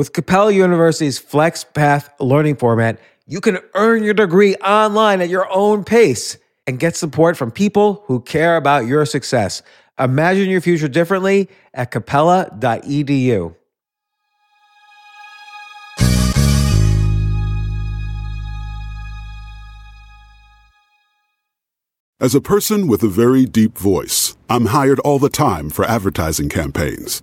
With Capella University's FlexPath learning format, you can earn your degree online at your own pace and get support from people who care about your success. Imagine your future differently at capella.edu. As a person with a very deep voice, I'm hired all the time for advertising campaigns.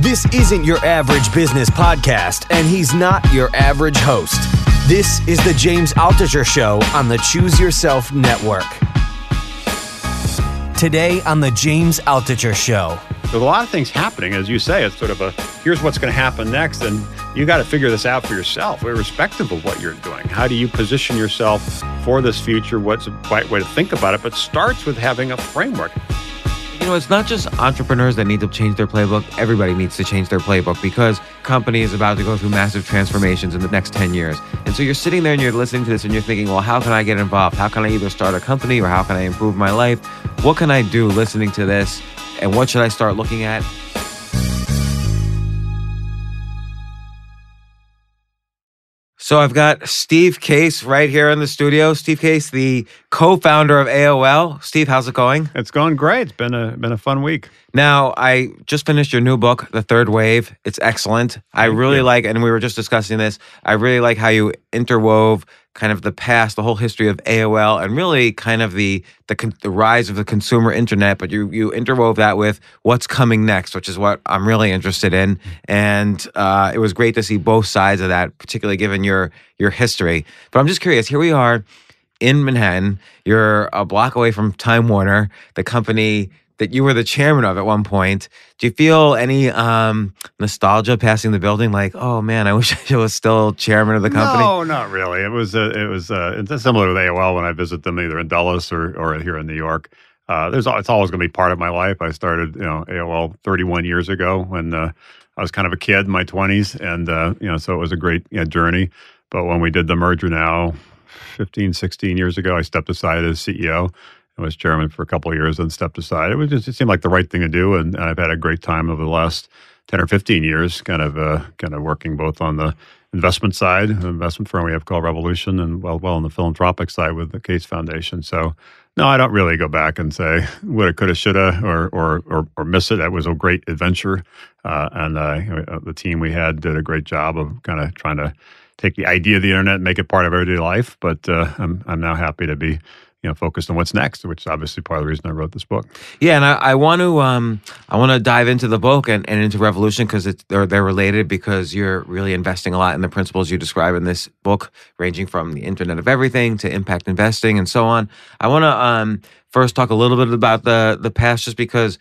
This isn't your average business podcast, and he's not your average host. This is the James Altucher Show on the Choose Yourself Network. Today on the James Altucher Show. There's a lot of things happening, as you say. It's sort of a here's what's going to happen next, and you got to figure this out for yourself, irrespective of what you're doing. How do you position yourself for this future? What's the right way to think about it? But starts with having a framework. You know, it's not just entrepreneurs that need to change their playbook. Everybody needs to change their playbook because company is about to go through massive transformations in the next 10 years. And so you're sitting there and you're listening to this and you're thinking, well, how can I get involved? How can I either start a company or how can I improve my life? What can I do listening to this? And what should I start looking at? So I've got Steve Case right here in the studio. Steve Case, the co-founder of AOL. Steve, how's it going? It's going great. It's been a been a fun week. Now, I just finished your new book, The Third Wave. It's excellent. I really you. like, and we were just discussing this. I really like how you interwove kind of the past, the whole history of AOL, and really kind of the the, the rise of the consumer internet. But you you interwove that with what's coming next, which is what I'm really interested in. And uh, it was great to see both sides of that, particularly given your your history. But I'm just curious. Here we are in Manhattan. You're a block away from Time Warner, the company that you were the chairman of at one point. Do you feel any um, nostalgia passing the building? Like, oh man, I wish I was still chairman of the company. No, not really. It was it was uh, it's similar with AOL when I visit them either in Dulles or or here in New York. Uh, there's it's always going to be part of my life. I started you know AOL 31 years ago when uh, I was kind of a kid in my 20s, and uh, you know so it was a great you know, journey. But when we did the merger now, 15, 16 years ago, I stepped aside as CEO. I was chairman for a couple of years and stepped aside. It was just it seemed like the right thing to do, and I've had a great time over the last ten or fifteen years, kind of uh, kind of working both on the investment side, an investment firm we have called Revolution, and well, well on the philanthropic side with the Case Foundation. So, no, I don't really go back and say woulda, coulda, shoulda, or or or, or miss it. That was a great adventure, uh, and uh, the team we had did a great job of kind of trying to take the idea of the internet and make it part of everyday life. But uh, I'm I'm now happy to be you know focused on what's next, which is obviously part of the reason I wrote this book. Yeah, and I, I want to um, I want to dive into the book and, and into Revolution because they're they're related because you're really investing a lot in the principles you describe in this book, ranging from the Internet of Everything to impact investing and so on. I want to um, first talk a little bit about the the past, just because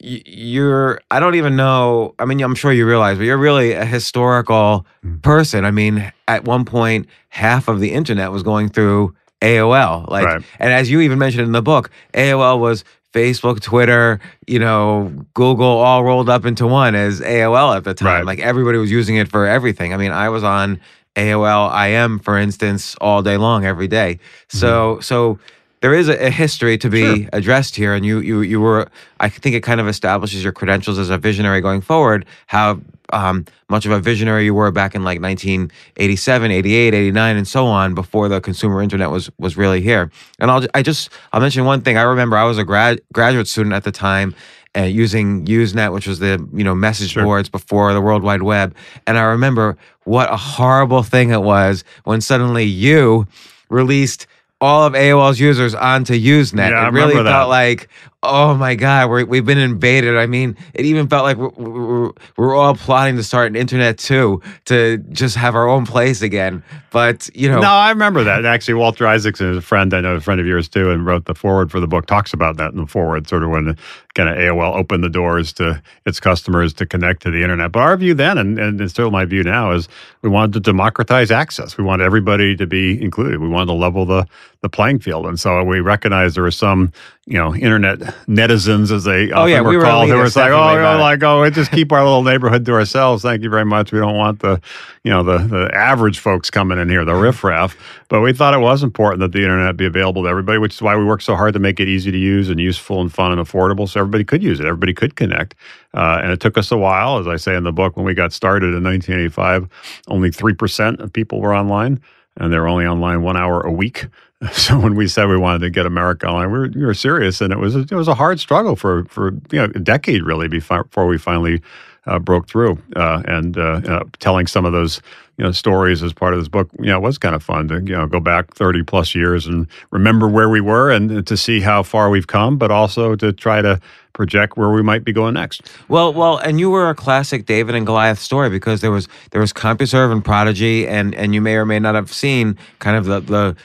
you're i don't even know i mean i'm sure you realize but you're really a historical mm. person i mean at one point half of the internet was going through AOL. Like, right. and as you even mentioned in the book, AOL was Facebook, Twitter, you know, Google all rolled up into one as AOL at the time. Right. Like everybody was using it for everything. I mean, I was on AOL IM, for instance, all day long, every day. So, mm-hmm. so there is a, a history to be sure. addressed here, and you, you, you were. I think it kind of establishes your credentials as a visionary going forward. How um, much of a visionary you were back in like 1987, 88, 89, and so on before the consumer internet was was really here. And I'll I just I'll mention one thing. I remember I was a grad graduate student at the time, uh, using Usenet, which was the you know message Sure. boards before the World Wide Web. And I remember what a horrible thing it was when suddenly you released all of AOL's users onto Usenet. Yeah, I it really felt that. like, oh my God, we're, we've been invaded. I mean, it even felt like we're, we're, we're all plotting to start an internet too, to just have our own place again. But, you know, No, I remember that. Actually, Walter Isaacson is a friend. I know a friend of yours too, and wrote the foreword for the book. Talks about that in the foreword, sort of when kind of AOL opened the doors to its customers to connect to the internet. But our view then, and, and it's still my view now, is we wanted to democratize access. We wanted everybody to be included. We wanted to level the the playing field, and so we recognized there were some, you know, internet netizens, as they Oh, often yeah, were we were called. They were like, oh, you know, it. like, oh, we just keep our little neighborhood to ourselves. Thank you very much. We don't want the, you know, the the average folks coming in here, the riffraff. But we thought it was important that the internet be available to everybody, which is why we work so hard to make it easy to use and useful and fun and affordable, so everybody could use it. Everybody could connect. Uh, and it took us a while, as I say in the book, when we got started in 1985, only three percent of people were online, and they were only online one hour a week. So when we said we wanted to get America online, we were, we were serious, and it was it was a hard struggle for for you know a decade really before we finally uh, broke through. Uh, and uh, uh, telling some of those you know stories as part of this book, you know, it was kind of fun to you know go back thirty plus years and remember where we were and to see how far we've come, but also to try to project where we might be going next. Well, well, and you were a classic David and Goliath story because there was there was CompuServe and Prodigy, and and you may or may not have seen kind of the the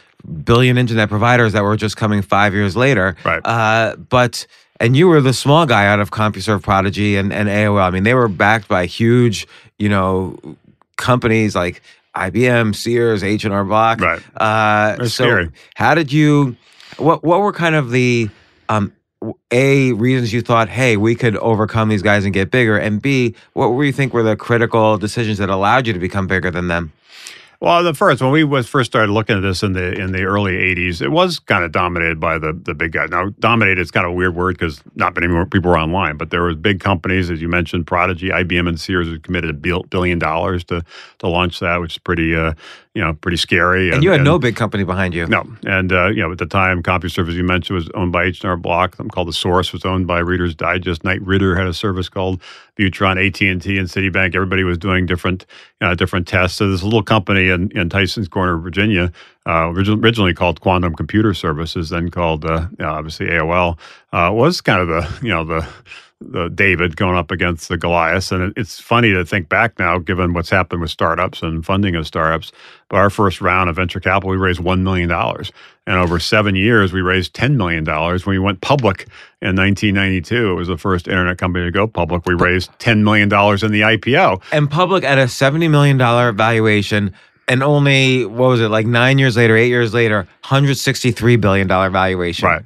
billion internet providers that were just coming five years later. Right. Uh, but and you were the small guy out of CompuServe, Prodigy, and and AOL. I mean, they were backed by huge, you know, companies like IBM, Sears, H and R Block. Right. Uh, That's so scary. how did you? What what were kind of the um, a reasons you thought, hey, we could overcome these guys and get bigger, and b what were you think were the critical decisions that allowed you to become bigger than them? Well, the first when we was first started looking at this in the in the early '80s, it was kind of dominated by the the big guys. Now, dominated is kind of a weird word because not many more people were online, but there was big companies, as you mentioned, Prodigy, IBM, and Sears who committed a billion dollars to to launch that, which is pretty uh, you know pretty scary. And, you had no big company behind you. no, and uh, you know at the time, CompuServe, as you mentioned, was owned by H&R Block. Something called the Source was owned by Reader's Digest. Knight Ridder had a service called Viewtron, AT and and Citibank. Everybody was doing different uh, different tests. So this little company in, in Tyson's Corner, Virginia, uh, origi- originally called Quantum Computer Services, then called uh, you know, obviously AOL, uh, was kind of the you know the the David going up against the Goliath. And it, it's funny to think back now, given what's happened with startups and funding of startups. But our first round of venture capital, we raised $1 million. And over seven years, we raised $10 million. When we went public in 1992, it was the first internet company to go public. We raised $10 million in the IPO. And public at a seventy million dollar valuation, and only what was it like nine years later, eight years later, hundred sixty three billion dollar valuation. Right.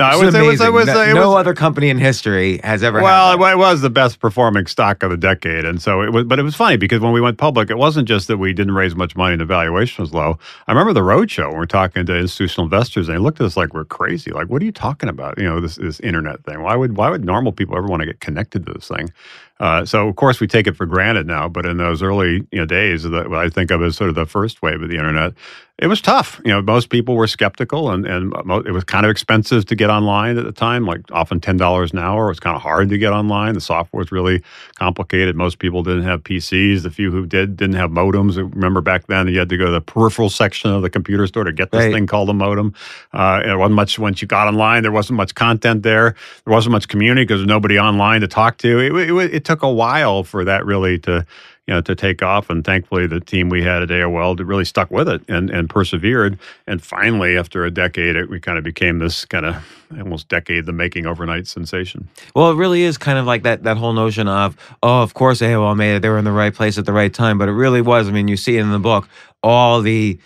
No, it was, it was, was, no, it no was, other company in history has ever Well, it was the best performing stock of the decade, and so it was. But it was funny because when we went public, it wasn't just that we didn't raise much money and the valuation was low. I remember the roadshow when we we're talking to institutional investors, and they looked at us like we're crazy. Like, what are you talking about? You know, this this internet thing. Why would why would normal people ever want to get connected to this thing? Uh, so of course we take it for granted now, but in those early you know days, that what I think of as sort of the first wave of the internet, it was tough. You know, most people were skeptical, and and mo- it was kind of expensive to get online at the time. Like often ten dollars an hour. It was kind of hard to get online. The software was really complicated. Most people didn't have PCs. The few who did didn't have modems. Remember back then, you had to go to the peripheral section of the computer store to get this Right. thing called a modem. Uh, it wasn't much once you got online. There wasn't much content there. There wasn't much community because there's nobody online to talk to. It, it, it took a while for that really to you know to take off. And thankfully, the team we had at AOL really stuck with it and and persevered. And finally, after a decade, it, we kind of became this kind of almost decade the making overnight sensation. Well, it really is kind of like that that whole notion of, oh, of course AOL made it. They were in the right place at the right time. But it really was. I mean, you see in the book, all the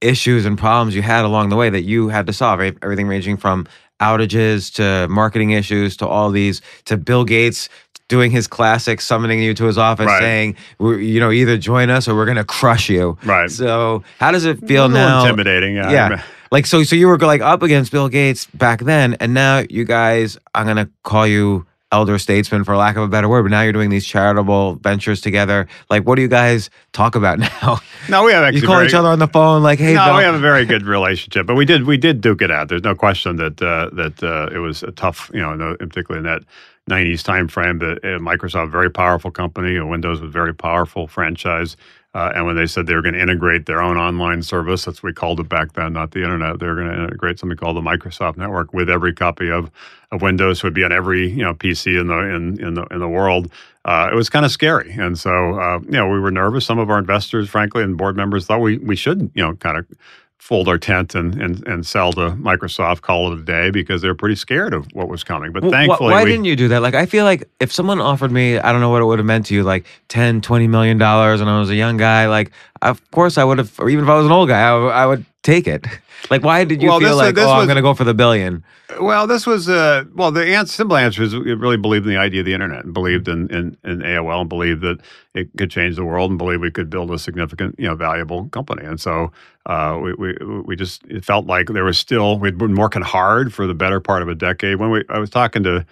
issues and problems you had along the way that you had to solve. right? Everything ranging from outages to marketing issues to all these to Bill Gates doing his classic summoning you to his office Right. saying you know either join us or we're going to crush you Right. so how does it feel a now intimidating. Yeah. yeah. Like so so you were like up against Bill Gates back then and now you guys I'm going to call you elder statesmen for lack of a better word but now you're doing these charitable ventures together. Like what do you guys talk about now? No, we have actually you call very- each other on the phone like hey no, Bill. we have a very good relationship, but we did we did duke it out. There's no question that uh, that uh, it was a tough, you know, no, particularly in that '90s timeframe that uh, Microsoft, very powerful company, Windows was a very powerful franchise. Uh, and when they said they were going to integrate their own online service, that's what we called it back then, not the internet. They were going to integrate something called the Microsoft Network with every copy of, of Windows, it'd be on every you know PC in the in in the in the world. Uh, it was kind of scary, and so uh, you know we were nervous. Some of our investors, frankly, and board members thought we we should you know kind of fold our tent and, and, and sell to Microsoft, call it a day because they were pretty scared of what was coming. But Well, thankfully, why we, didn't you do that? Like, I feel like if someone offered me, I don't know what it would have meant to you, like 10, 20 million dollars, and I was a young guy, like, of course I would have, or even if I was an old guy, I would take it. Like, why did you Well, feel this- like, this oh, I'm going to go for the billion? Well, this was uh, well. The answer, simple answer is we really believed in the idea of the internet and believed in, in, in AOL and believed that it could change the world and believed we could build a significant, you know, valuable company. And so uh, we, we we just it felt like there was still we'd been working hard for the better part of a decade. When we I was talking to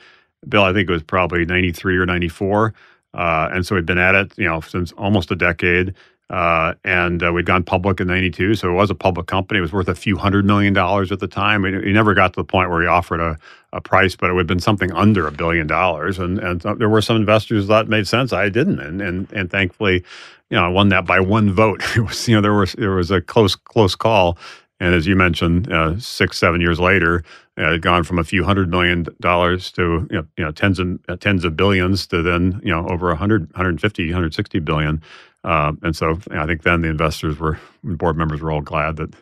Bill, I think it was probably ninety three or ninety four, uh, and so we'd been at it, you know, since almost a decade. Uh, and uh, we'd gone public in '92, so it was a public company. It was worth a few hundred million dollars at the time. We never got to the point where he offered a, a price, but it would have been something under a billion dollars. And and there were some investors that made sense. I didn't, and and and thankfully, you know, I won that by one vote. It was you know there was there was a close close call. And as you mentioned, uh, six seven years later, it had gone from a few hundred million dollars to you know, you know tens and uh, tens of billions to then you know over 100 150 160 billion uh, and so you know, I think then the investors were board members were all glad that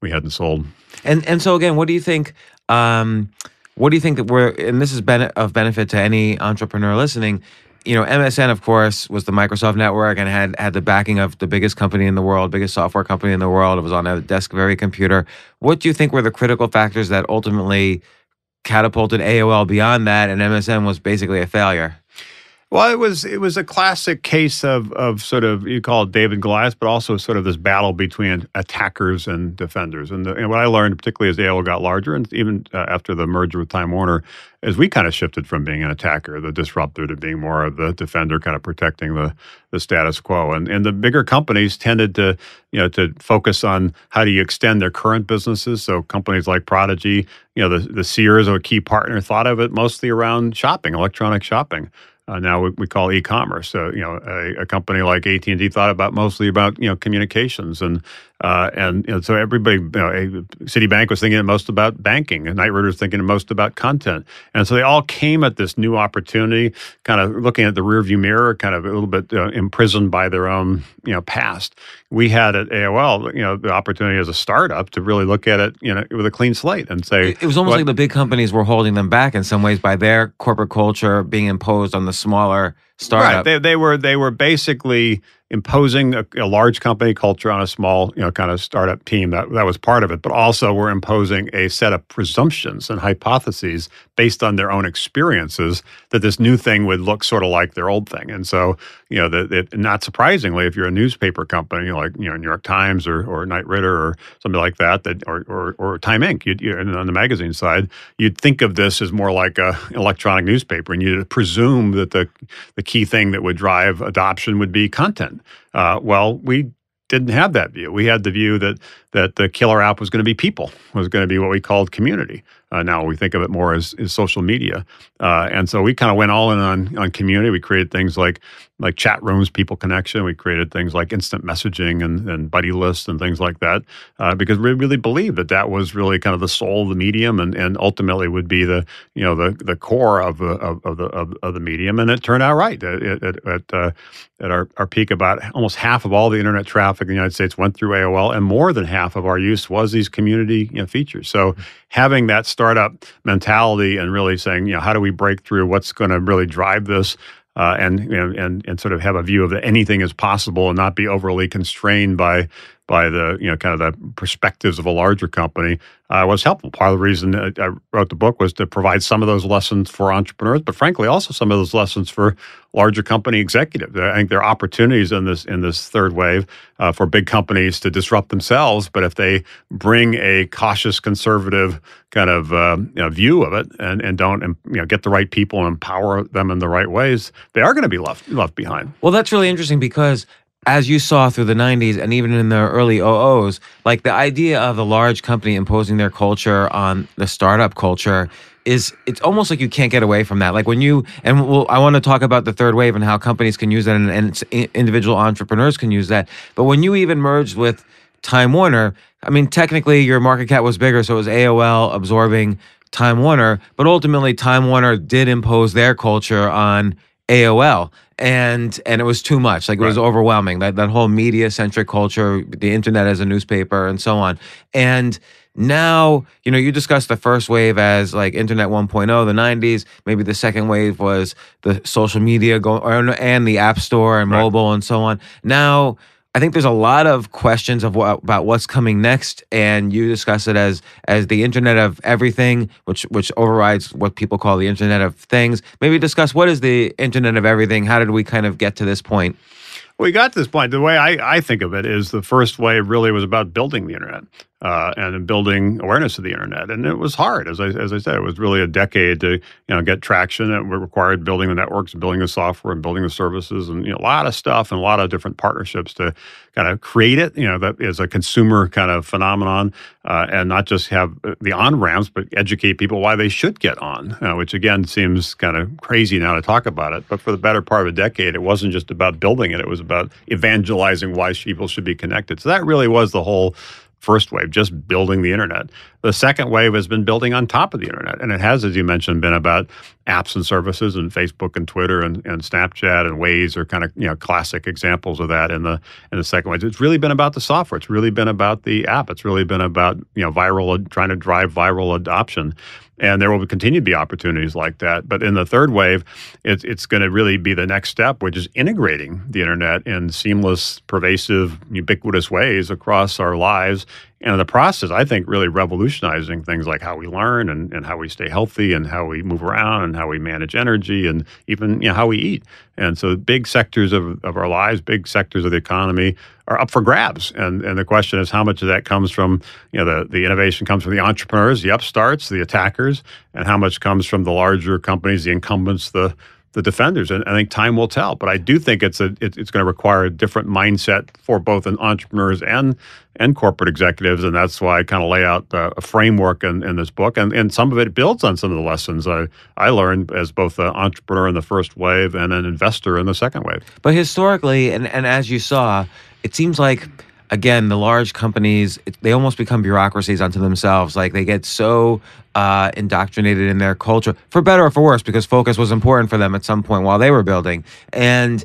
we hadn't sold And and so again, what do you think? Um, what do you think that we're? And this is bene- of benefit to any entrepreneur listening. You know, MSN, of course, was the Microsoft network and had had the backing of the biggest company in the world, biggest software company in the world. It was on a desk of every computer. What do you think were the critical factors that ultimately catapulted AOL beyond that, and MSN was basically a failure? Well, it was it was a classic case of of sort of you call it David Goliath, but also sort of this battle between attackers and defenders. And, the, and what I learned, particularly as AOL got larger, and even uh, after the merger with Time Warner, is we kind of shifted from being an attacker, the disruptor, to being more of the defender, kind of protecting the the status quo. And and the bigger companies tended to you know to focus on how do you extend their current businesses. So companies like Prodigy, you know, the the Sears, a key partner, thought of it mostly around shopping, electronic shopping uh, now we, we call e-commerce. So you know, a, a company like AT and T thought about mostly about you know communications and uh, and you know, so everybody, you know, Citibank was thinking most about banking, and Knight Ridder was thinking most about content, and so they all came at this new opportunity, kind of looking at the rearview mirror, kind of a little bit uh, imprisoned by their own you know past. We had at AOL, you know, the opportunity as a startup to really look at it, you know, with a clean slate and say It, it was almost what- like the big companies were holding them back in some ways by their corporate culture being imposed on the smaller startup. Right. They, they were they were basically imposing a, a large company culture on a small, you know, kind of startup team. That that was part of it, but also were imposing a set of presumptions and hypotheses based on their own experiences that this new thing would look sort of like their old thing. And so, you know, that it, not surprisingly, if you're a newspaper company like you know New York Times or or Knight Ridder or something like that, that or or, or Time Inc. You'd, you on the magazine side, you'd think of this as more like a electronic newspaper, and you'd presume that the the key thing that would drive adoption would be content. Uh, well, we didn't have that view. We had the view that that the killer app was going to be people, was going to be what we called community. Uh, now we think of it more as, as social media, uh, and so we kind of went all in on on community. We created things like like chat rooms, people connection. We created things like instant messaging and, and buddy lists and things like that uh, because we really believed that that was really kind of the soul of the medium and, and ultimately would be the you know the the core of the of, of the of, of the medium. And it turned out right at at, at, at our, our peak. About almost half of all the internet traffic in the United States went through AOL, and more than half of our use was these community you know, features. So having that startup mentality and really saying you know how do we break through what's going to really drive this uh, and and and sort of have a view of that anything is possible and not be overly constrained by by the you know kind of the perspectives of a larger company uh, was helpful. Part of the reason I wrote the book was to provide some of those lessons for entrepreneurs, but frankly also some of those lessons for larger company executives. I think there are opportunities in this in this third wave uh, for big companies to disrupt themselves, but if they bring a cautious, conservative kind of um, you know, view of it and and don't you know get the right people and empower them in the right ways, they are going to be left left behind. Well, that's really interesting because as you saw through the 90s and even in the early 00s, like the idea of the large company imposing their culture on the startup culture is it's almost like you can't get away from that. Like when you and I want to talk about the third wave and how companies can use that and, and individual entrepreneurs can use that. But when you even merged with Time Warner, I mean, technically your market cap was bigger, so it was AOL absorbing Time Warner, but ultimately Time Warner did impose their culture on AOL and and it was too much. Like it was overwhelming. That that whole media centric culture the internet as a newspaper and so on. And now you know you discussed the first wave as like internet 1.0 the 90s maybe the second wave was the social media going and the app store and right. mobile and so on. Now I think there's a lot of questions of what, about what's coming next, and you discuss it as as the Internet of Everything, which which overrides what people call the Internet of Things. Maybe discuss what is the Internet of Everything. How did we kind of get to this point? we got to this point. The way I, I think of it is the first wave really was about building the internet uh, and building awareness of the internet. And it was hard, as I, as I said, it was really a decade to you know get traction. It required building the networks, building the software, and building the services, and you know, a lot of stuff and a lot of different partnerships to kind of create it. You know, that is a consumer kind of phenomenon, uh, and not just have the on ramps, but educate people why they should get on. Uh, which again seems kind of crazy now to talk about it, but for the better part of a decade, it wasn't just about building it; it was about evangelizing why people should be connected. So that really was the whole first wave, just building the internet. The second wave has been building on top of the internet. And it has, as you mentioned, been about apps and services and Facebook and Twitter and, and Snapchat and Waze are kind of, you know, classic examples of that in the in the second wave. It's really been about the software. It's really been about the app. It's really been about, you know, viral trying to drive viral adoption. And there will continue to be opportunities like that. But in the third wave, it's, it's going to really be the next step, which is integrating the internet in seamless, pervasive, ubiquitous ways across our lives. And in the process, I think really revolutionizing things like how we learn and, and how we stay healthy and how we move around and how we manage energy and even you know, how we eat. And so big sectors of, of our lives, big sectors of the economy are up for grabs. And and the question is how much of that comes from, you know, the, the innovation comes from the entrepreneurs, the upstarts, the attackers, and how much comes from the larger companies, the incumbents, the the defenders. And I think time will tell. But I do think it's a it, it's going to require a different mindset for both entrepreneurs and and corporate executives. And that's why I kind of lay out uh, a framework in, in this book. And and some of it builds on some of the lessons I, I learned as both an entrepreneur in the first wave and an investor in the second wave. But historically, and, and as you saw, it seems like again, the large companies, they almost become bureaucracies unto themselves. Like they get so uh, indoctrinated in their culture, for better or for worse, because focus was important for them at some point while they were building. And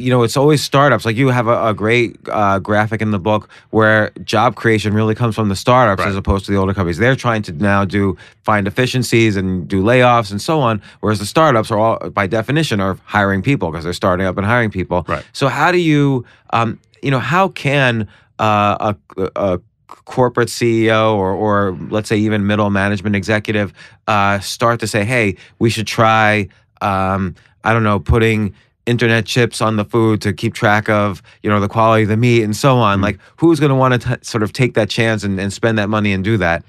you know, it's always startups. Like you have a, a great uh, graphic in the book where job creation really comes from the startups right. as opposed to the older companies. They're trying to now do find efficiencies and do layoffs and so on, whereas the startups are all, by definition, are hiring people because they're starting up and hiring people. Right. So how do you um, you know, how can uh, a, a corporate CEO or, or let's say even middle management executive uh, start to say, hey, we should try, um, I don't know, putting internet chips on the food to keep track of, you know, the quality of the meat and so on. Mm-hmm. Like, who's going to want to sort of take that chance and, and spend that money and do that?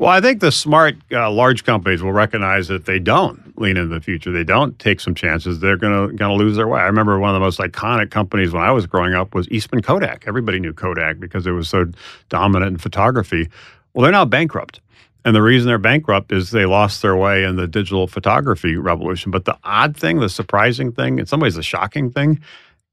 Well, I think the smart uh, large companies will recognize that they don't lean into the future. They don't take some chances. They're going to lose their way. I remember one of the most iconic companies when I was growing up was Eastman Kodak. Everybody knew Kodak because it was so dominant in photography. Well, they're now bankrupt. And the reason they're bankrupt is they lost their way in the digital photography revolution. But the odd thing, the surprising thing, in some ways the shocking thing,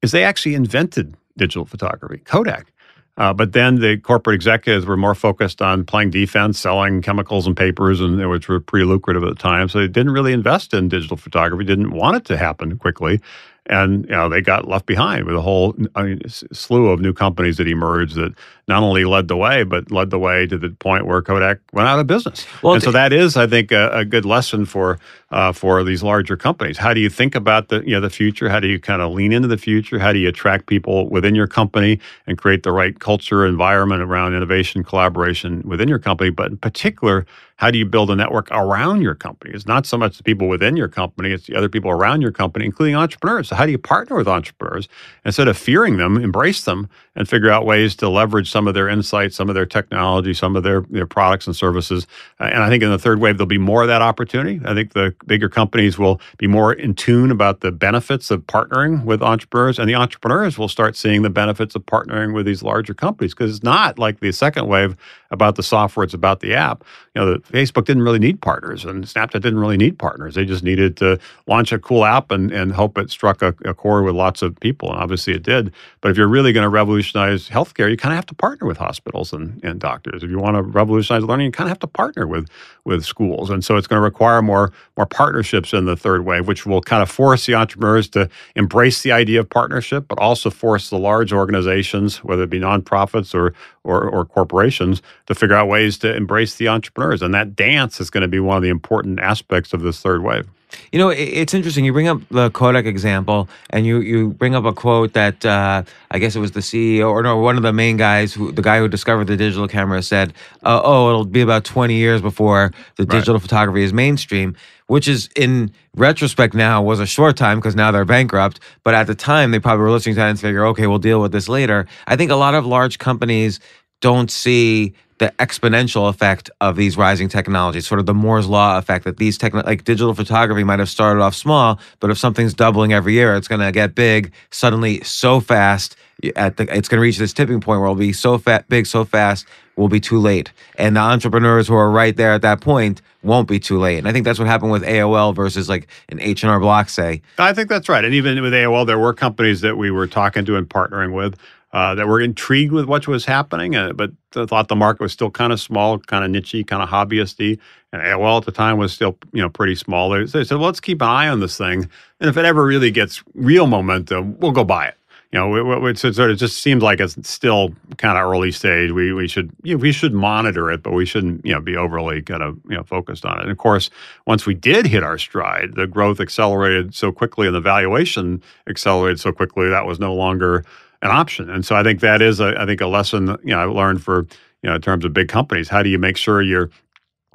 is they actually invented digital photography. Kodak uh, but then the corporate executives were more focused on playing defense, selling chemicals and papers, and which were pretty lucrative at the time. So they didn't really invest in digital photography. Didn't want it to happen quickly, and you know they got left behind with a whole I mean, slew of new companies that emerged that not only led the way but led the way to the point where Kodak went out of business. Well, and so that is, I think, a, a good lesson for uh, for these larger companies. How do you think about the you know the future? How do you kind of lean into the future? How do you attract people within your company and create the right culture environment around innovation, collaboration within your company? But in particular, how do you build a network around your company? It's not so much the people within your company; it's the other people around your company, including entrepreneurs. So how do you partner with entrepreneurs instead of fearing them? Embrace them and figure out ways to leverage some of their insights, some of their technology, some of their, their products and services. Uh, and I think in the third wave, there'll be more of that opportunity. I think the bigger companies will be more in tune about the benefits of partnering with entrepreneurs, and the entrepreneurs will start seeing the benefits of partnering with these larger companies because it's not like the second wave about the software, it's about the app. You know, Facebook didn't really need partners, and Snapchat didn't really need partners. They just needed to launch a cool app and, and hope it struck a, a chord with lots of people, and obviously it did. But if you're really going to revolutionize healthcare, you kind of have to partner with hospitals and, and doctors. If you want to revolutionize learning, you kind of have to partner with with schools, and so it's going to require more more partnerships in the third wave, which will kind of force the entrepreneurs to embrace the idea of partnership, but also force the large organizations, whether it be nonprofits or or, or corporations, to figure out ways to embrace the entrepreneurs. And that dance is going to be one of the important aspects of this third wave. You know, it's interesting. You bring up the Kodak example, and you you bring up a quote that uh, I guess it was the CEO or no, one of the main guys, who, the guy who discovered the digital camera, said, uh, "Oh, it'll be about twenty years before the digital right. photography is mainstream." Which is, in retrospect, now was a short time because now they're bankrupt. But at the time, they probably were listening to that and figure, "Okay, we'll deal with this later." I think a lot of large companies don't see the exponential effect of these rising technologies, sort of the Moore's law effect that these tech, like digital photography might have started off small, but if something's doubling every year, it's going to get big suddenly so fast. At the, it's going to reach this tipping point where it'll be so fat, big, so fast, we'll be too late. And the entrepreneurs who are right there at that point won't be too late. And I think that's what happened with AOL versus like an H and R Block, say. I think that's right. And even with AOL, there were companies that we were talking to and partnering with uh, that were intrigued with what was happening, uh, but thought the market was still kind of small, kind of nichey, kind of hobbyisty. And AOL at the time was still, you know, pretty small. They said, well, let's keep an eye on this thing, and if it ever really gets real momentum, we'll go buy it. You know, it, it, it just seems like it's still kind of early stage. We we should you know, we should monitor it, but we shouldn't you know be overly kind of you know focused on it. And of course, once we did hit our stride, the growth accelerated so quickly, and the valuation accelerated so quickly that was no longer an option. And so I think that is, a, I think, a lesson you know I learned for you know in terms of big companies. How do you make sure you're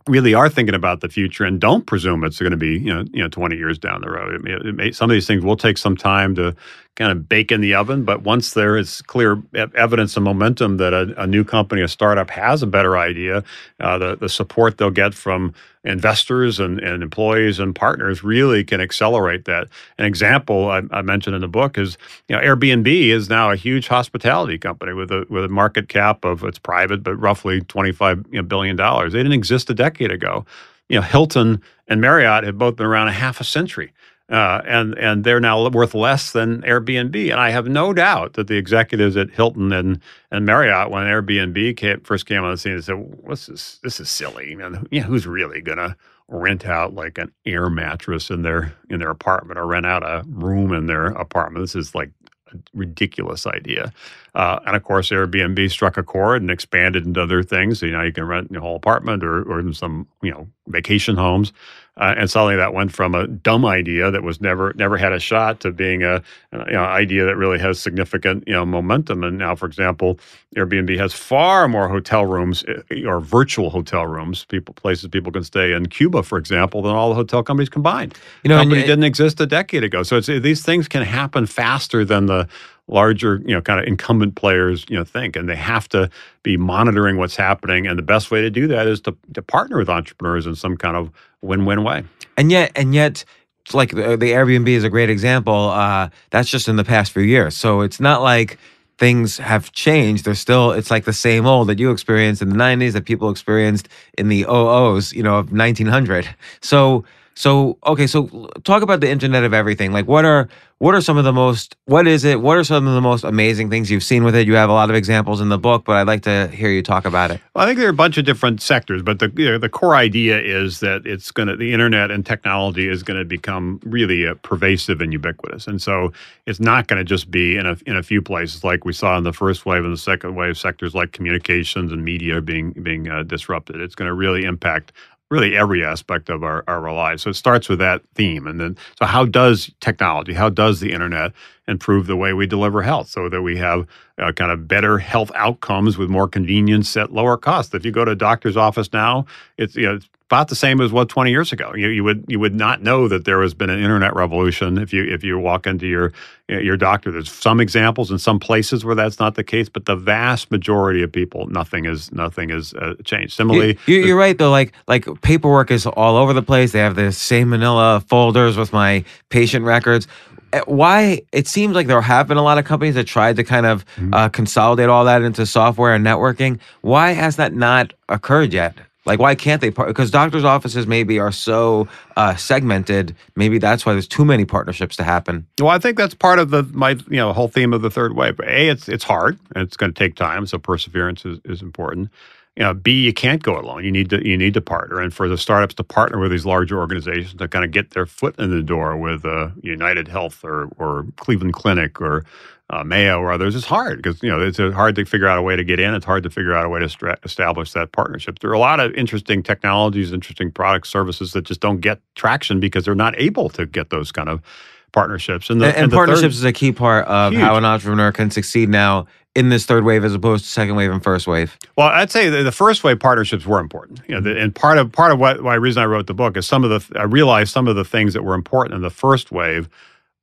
really are thinking about the future and don't presume it's going to be you know you know 20 years down the road. It may, it may, some of these things will take some time to kind of bake in the oven. But once there is clear evidence and momentum that a, a new company, a startup has a better idea, uh, the, the support they'll get from investors and, and employees and partners really can accelerate that. An example I, I, mentioned in the book is you know Airbnb is now a huge hospitality company with a with a market cap of it's private but roughly twenty five billion dollars. They didn't exist a decade ago. You know Hilton and Marriott have both been around a half a century. Uh, and and they're now worth less than Airbnb. And I have no doubt that the executives at Hilton and and Marriott, when Airbnb came, first came on the scene, said, "What's this? This is silly. And you know, who's really gonna rent out like an air mattress in their in their apartment or rent out a room in their apartment? This is like a ridiculous idea." Uh, and of course, Airbnb struck a chord and expanded into other things. So, you know, you can rent your whole apartment or or in some you know vacation homes. Uh, and suddenly that went from a dumb idea that was never never had a shot to being a you know, idea that really has significant you know momentum. And now, for example, Airbnb has far more hotel rooms eh, or virtual hotel rooms, people places people can stay in Cuba, for example, than all the hotel companies combined. You know, company didn't exist a decade ago, so it's, these things can happen faster than the larger, you know, kind of incumbent players, you know, think, and they have to be monitoring what's happening. And the best way to do that is to, to partner with entrepreneurs in some kind of win-win way. And yet, and yet, like the, the Airbnb is a great example. Uh, that's just in the past few years, so it's not like things have changed. They're still, it's like the same old that you experienced in the 90s that people experienced in the OOs, you know, of 1900. So so okay, so talk about the Internet of Everything. Like, what are what are some of the most what is it? What are some of the most amazing things you've seen with it? You have a lot of examples in the book, but I'd like to hear you talk about it. Well, I think there are a bunch of different sectors, but the you know, the core idea is that it's going to the internet and technology is going to become really uh, pervasive and ubiquitous, and so it's not going to just be in a in a few places like we saw in the first wave and the second wave sectors like communications and media being being uh, disrupted. It's going to really impact really every aspect of our, our lives. So it starts with that theme. And then, so how does technology, how does the internet improve the way we deliver health so that we have uh, kind of better health outcomes with more convenience at lower cost? If you go to a doctor's office now, it's, you know, it's about the same as what 20 years ago. You, you would you would not know that there has been an internet revolution if you if you walk into your your doctor. There's some examples in some places where that's not the case, but the vast majority of people, nothing is nothing is uh, changed. Similarly, you, are right though. Like like paperwork is all over the place. They have the same Manila folders with my patient records why it seems like there have been a lot of companies that tried to kind of Mm-hmm. uh, consolidate all that into software and networking. Why has that not occurred yet? Like, why can't they? Par- because doctors' offices maybe are so uh, segmented. Maybe that's why there's too many partnerships to happen. Well, I think that's part of the my you know whole theme of the third wave. A, it's it's hard and it's going to take time, so perseverance is, is important. You know, B, you can't go alone. You need to you need to partner, and for the startups to partner with these larger organizations to kind of get their foot in the door with uh, United Health or or Cleveland Clinic or uh, Mayo or others is hard because you know it's hard to figure out a way to get in. It's hard to figure out a way to stra- establish that partnership. There are a lot of interesting technologies, interesting products, services that just don't get traction because they're not able to get those kind of partnerships. the, And, and the third- partnerships is a key part of Huge. how an entrepreneur can succeed now in this third wave as opposed to second wave and first wave. Well, I'd say the, first wave partnerships were important. You know, the, and part of part of what why reason I wrote the book is some of the I realized some of the things that were important in the first wave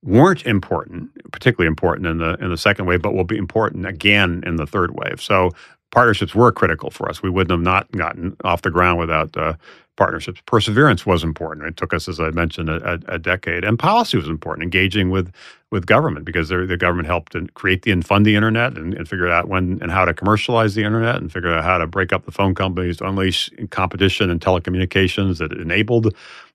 weren't important, particularly important in the in the second wave, but will be important again in the third wave. So partnerships were critical for us. We wouldn't have not gotten off the ground without uh, partnerships. Perseverance was important. It took us, as I mentioned, a, a, decade. And policy was important, engaging with with government because the government helped create the and fund the internet and, and figure out when and how to commercialize the internet and figure out how to break up the phone companies to unleash competition and telecommunications that enabled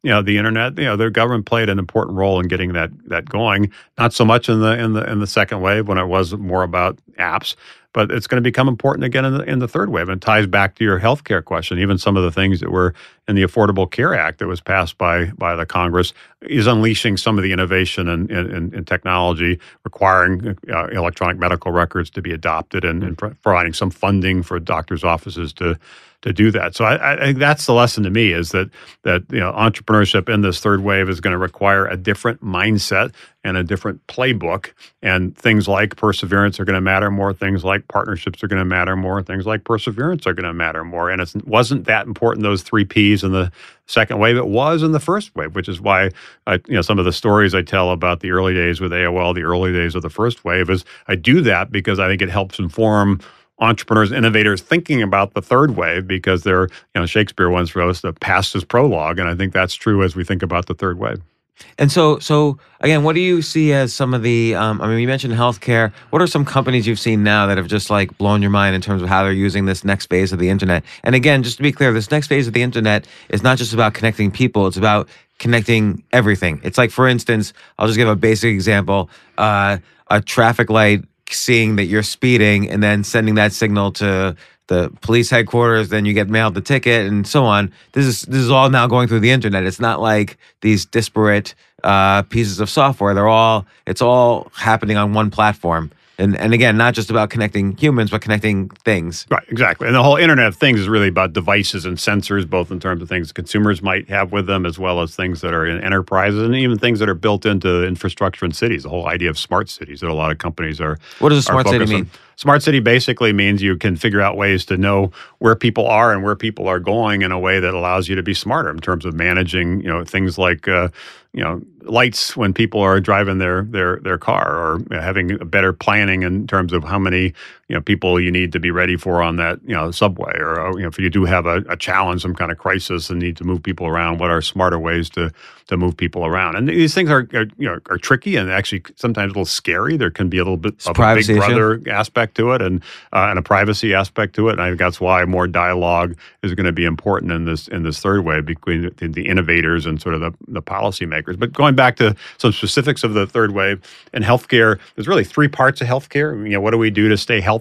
you know the internet you know the government played an important role in getting that that going not so much in the in the in the second wave when it was more about apps but it's going to become important again in the, in the third wave and it ties back to your healthcare question. Even some of the things that were in the Affordable Care Act that was passed by by the Congress is unleashing some of the innovation and in, in, in technology, requiring uh, electronic medical records to be adopted and, and providing some funding for doctors' offices to to do that. So I, I think that's the lesson to me is that that you know entrepreneurship in this third wave is going to require a different mindset and a different playbook, and things like perseverance are going to matter more. Things like partnerships are going to matter more. Things like perseverance are going to matter more. And it wasn't that important those three P's and the second wave. It was in the first wave, which is why I, you know some of the stories I tell about the early days with AOL, the early days of the first wave, is I do that because I think it helps inform entrepreneurs, innovators thinking about the third wave because they're, you know, Shakespeare once wrote the past is prologue. And I think that's true as we think about the third wave. And so, so again, what do you see as some of the? Um, I mean, you mentioned healthcare. What are some companies you've seen now that have just like blown your mind in terms of how they're using this next phase of the internet? And again, just to be clear, this next phase of the internet is not just about connecting people; it's about connecting everything. It's like, for instance, I'll just give a basic example: uh, a traffic light seeing that you're speeding and then sending that signal to the police headquarters then you get mailed the ticket and so on. This is this is all now going through the internet. It's not like these disparate uh, pieces of software. They're all it's all happening on one platform and and again not just about connecting humans but connecting things Right, exactly. And the whole Internet of Things is really about devices and sensors, both in terms of things consumers might have with them, as well as things that are in enterprises and even things that are built into infrastructure in cities. The whole idea of smart cities that a lot of companies are. What does a smart city focused on. mean? Smart city basically means you can figure out ways to know where people are and where people are going in a way that allows you to be smarter in terms of managing, you know, things like, uh, you know, lights when people are driving their their their car, or having better planning in terms of how many you know people you need to be ready for on that you know subway, or, you know if you do have a, a challenge, some kind of crisis, and need to move people around, what are smarter ways to to move people around? And these things are, are you know are tricky and actually sometimes a little scary. There can be a little bit It's of a big issue. brother aspect to it and uh, and a privacy aspect to it. And I think that's why more dialogue is going to be important in this in this third way between the, the innovators and sort of the, the policymakers. But going back to some specifics of the third wave in healthcare, there's really three parts of healthcare. You know, what do we do to stay healthy?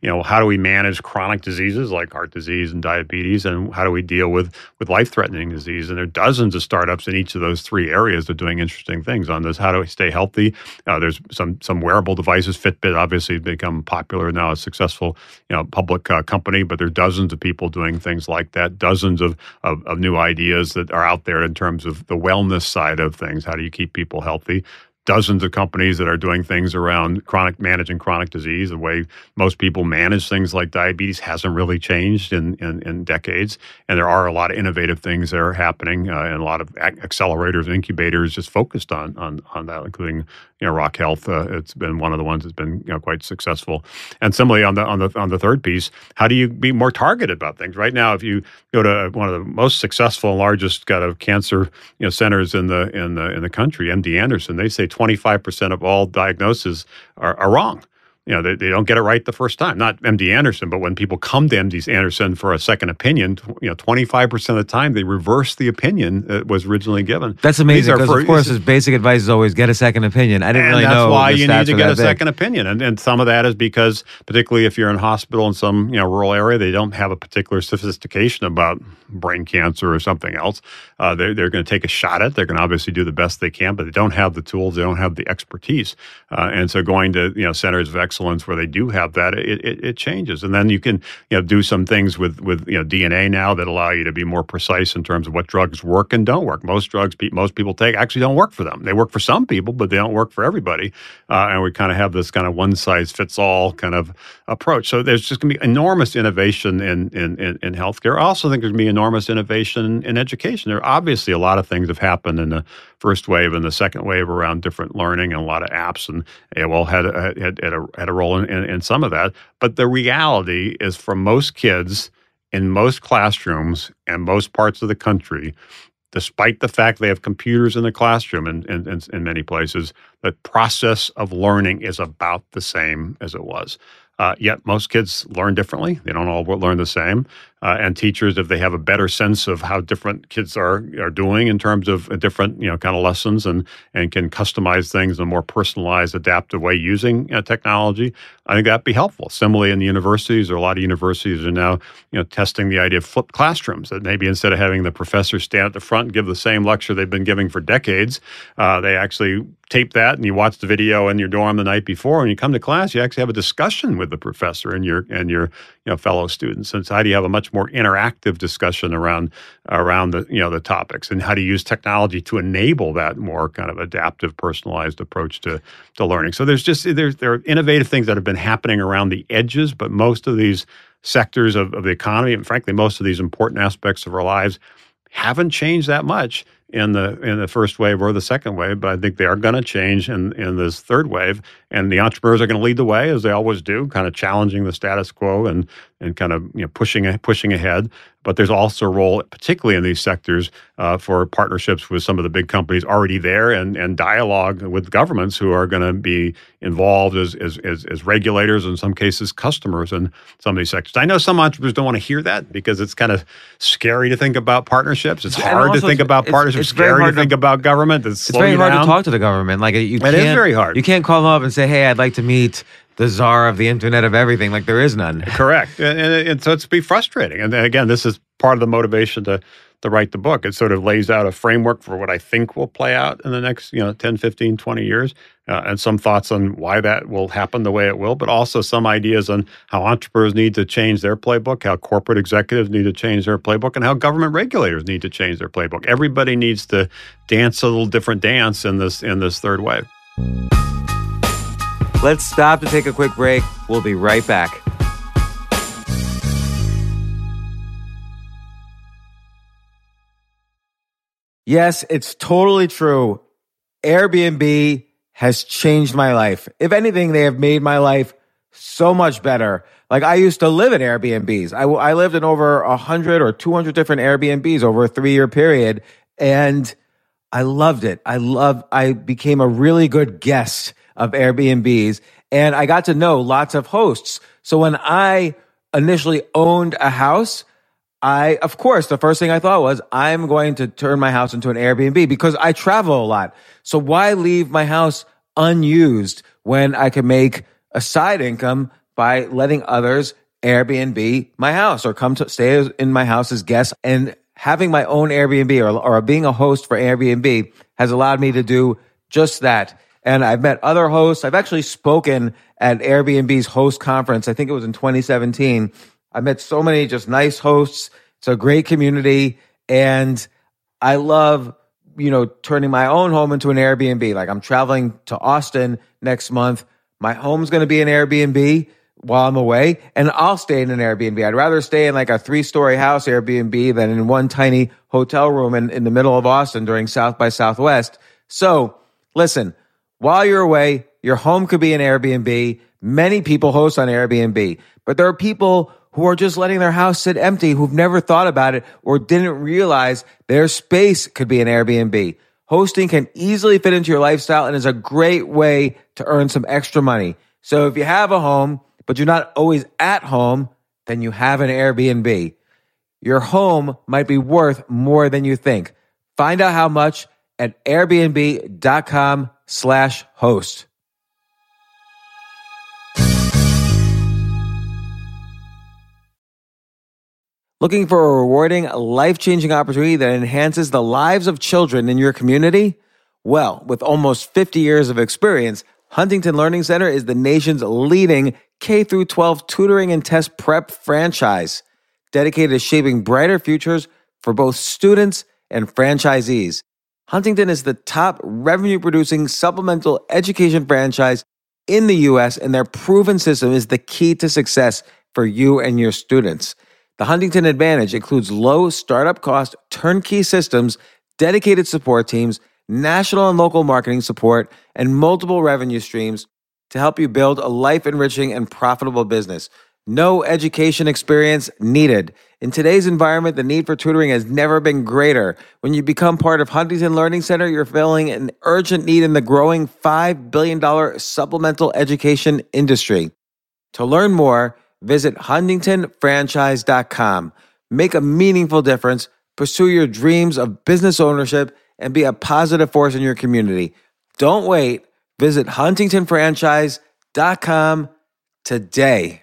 You know, how do we manage chronic diseases like heart disease and diabetes, and how do we deal with with life threatening disease? And there are dozens of startups in each of those three areas that are doing interesting things on this. How do we stay healthy? Uh, there's some some wearable devices. Fitbit obviously become popular now, a successful you know public uh, company, but there are dozens of people doing things like that. Dozens of, of of new ideas that are out there in terms of the wellness side of things. How do you keep people healthy? Dozens of companies that are doing things around chronic managing chronic disease. The way most people manage things like diabetes hasn't really changed in, in, in decades. And there are a lot of innovative things that are happening uh, and a lot of ac- accelerators and incubators just focused on on, on that, including you know Rock Health. Uh, it's been one of the ones that's been you know quite successful. And similarly on the on the on the third piece, how do you be more targeted about things? Right now, if you go to one of the most successful and largest kind of cancer you know centers in the in the in the country, MD Anderson, they say 25% of all diagnoses are, are wrong you know, they, they don't get it right the first time. Not MD Anderson, but when people come to MD Anderson for a second opinion, you know, 25% of the time they reverse the opinion that was originally given. That's amazing because, of course, his basic advice is always get a second opinion. I didn't and really that's know. That's why you need to get a second opinion. And, and some of that is because, particularly if you're in hospital in some, you know, rural area, they don't have a particular sophistication about brain cancer or something else. Uh, they're they're going to take a shot at it. They're going to obviously do the best they can, but they don't have the tools. They don't have the expertise. Uh, and so going to, you know, centers of excellence excellence where they do have that, it, it, it, changes. And then you can you know do some things with with you know DNA now that allow you to be more precise in terms of what drugs work and don't work. Most drugs most people take actually don't work for them. They work for some people, but they don't work for everybody. Uh, and we kind of have this kind of one size fits all kind of approach. So there's just going to be enormous innovation in, in in in healthcare. I also think there's going to be enormous innovation in education. There are obviously a lot of things have happened in the first wave and the second wave around different learning and a lot of apps and AOL had had, had, a, had a role in, in, in some of that. But the reality is for most kids in most classrooms and most parts of the country, despite the fact they have computers in the classroom in, in, in, many places, the process of learning is about the same as it was. Uh, yet most kids learn differently. They don't all learn the same uh, and teachers if they have a better sense of how different kids are are doing in terms of different you know kind of lessons and and can customize things in a more personalized, adaptive way using uh, technology. I think that'd be helpful. Similarly, in the universities, or a lot of universities are now you know testing the idea of flipped classrooms. That maybe instead of having the professor stand at the front and give the same lecture they've been giving for decades, uh, they actually tape that and you watch the video in your dorm the night before. and you come to class, you actually have a discussion with the professor and your and your you know fellow students. And so how do you have a much more interactive discussion around around the you know the topics and how to use technology to enable that more kind of adaptive, personalized approach to to learning. So there's just there's there are innovative things that have been happening around the edges, but most of these sectors of, of the economy and frankly most of these important aspects of our lives haven't changed that much in the in the first wave or the second wave, but I think they are going to change in in this third wave, and the entrepreneurs are going to lead the way as they always do, kind of challenging the status quo and and kind of you know pushing pushing ahead. But there's also a role, particularly in these sectors, uh, for partnerships with some of the big companies already there, and and dialogue with governments who are going to be involved as, as as as regulators, in some cases customers, in some of these sectors. I know some entrepreneurs don't want to hear that because it's kind of scary to think about partnerships. It's hard to think about partnerships. It's, it's scary to think to, about government. It's, it's very hard down. to talk to the government. Like you, it is very hard. You can't call them up and say, "Hey, I'd like to meet." The czar of the internet of everything. Like there is none. Correct. And, and, and so it's be frustrating. And again, this is part of the motivation to to write the book. It sort of lays out a framework for what I think will play out in the next, you know, 10, 15, 20 years, uh, and some thoughts on why that will happen the way it will, but also some ideas on how entrepreneurs need to change their playbook, how corporate executives need to change their playbook, and how government regulators need to change their playbook. Everybody needs to dance a little different dance in this in this third wave. Let's stop to take a quick break. We'll be right back. Yes, it's totally true. Airbnb has changed my life. If anything, they have made my life so much better. Like I used to live in Airbnbs. I, I lived in over 100 or 200 different Airbnbs over a three year period. And I loved it. I love, I became a really good guest of Airbnbs and I got to know lots of hosts. So when I initially owned a house, I, of course, the first thing I thought was I'm going to turn my house into an Airbnb because I travel a lot. So why leave my house unused when I can make a side income by letting others Airbnb my house or come to stay in my house as guests and having my own Airbnb or, or being a host for Airbnb has allowed me to do just that. And I've met other hosts. I've actually spoken at Airbnb's host conference. I think it was in 2017. I met so many just nice hosts. It's a great community. And I love, you know, turning my own home into an Airbnb. Like I'm traveling to Austin next month. My home's going to be an Airbnb while I'm away and I'll stay in an Airbnb. I'd rather stay in like a three story house Airbnb than in one tiny hotel room in, in the middle of Austin during South by Southwest. So listen, while you're away, your home could be an Airbnb. Many people host on Airbnb, but there are people who are just letting their house sit empty who've never thought about it or didn't realize their space could be an Airbnb. Hosting can easily fit into your lifestyle and is a great way to earn some extra money. So if you have a home, but you're not always at home, then you have an Airbnb. Your home might be worth more than you think. Find out how much at airbnb.com slash host. Looking for a rewarding, life changing opportunity that enhances the lives of children in your community? Well, with almost 50 years of experience, Huntington Learning Center is the nation's leading K 12 tutoring and test prep franchise, dedicated to shaping brighter futures for both students and franchisees. Huntington is the top revenue producing supplemental education franchise in the US, and their proven system is the key to success for you and your students. The Huntington Advantage includes low startup cost turnkey systems, dedicated support teams, national and local marketing support, and multiple revenue streams to help you build a life enriching and profitable business. No education experience needed. In today's environment, the need for tutoring has never been greater. When you become part of Huntington Learning Center, you're filling an urgent need in the growing $5 billion supplemental education industry. To learn more, visit huntingtonfranchise.com. Make a meaningful difference, pursue your dreams of business ownership, and be a positive force in your community. Don't wait. Visit huntingtonfranchise.com today.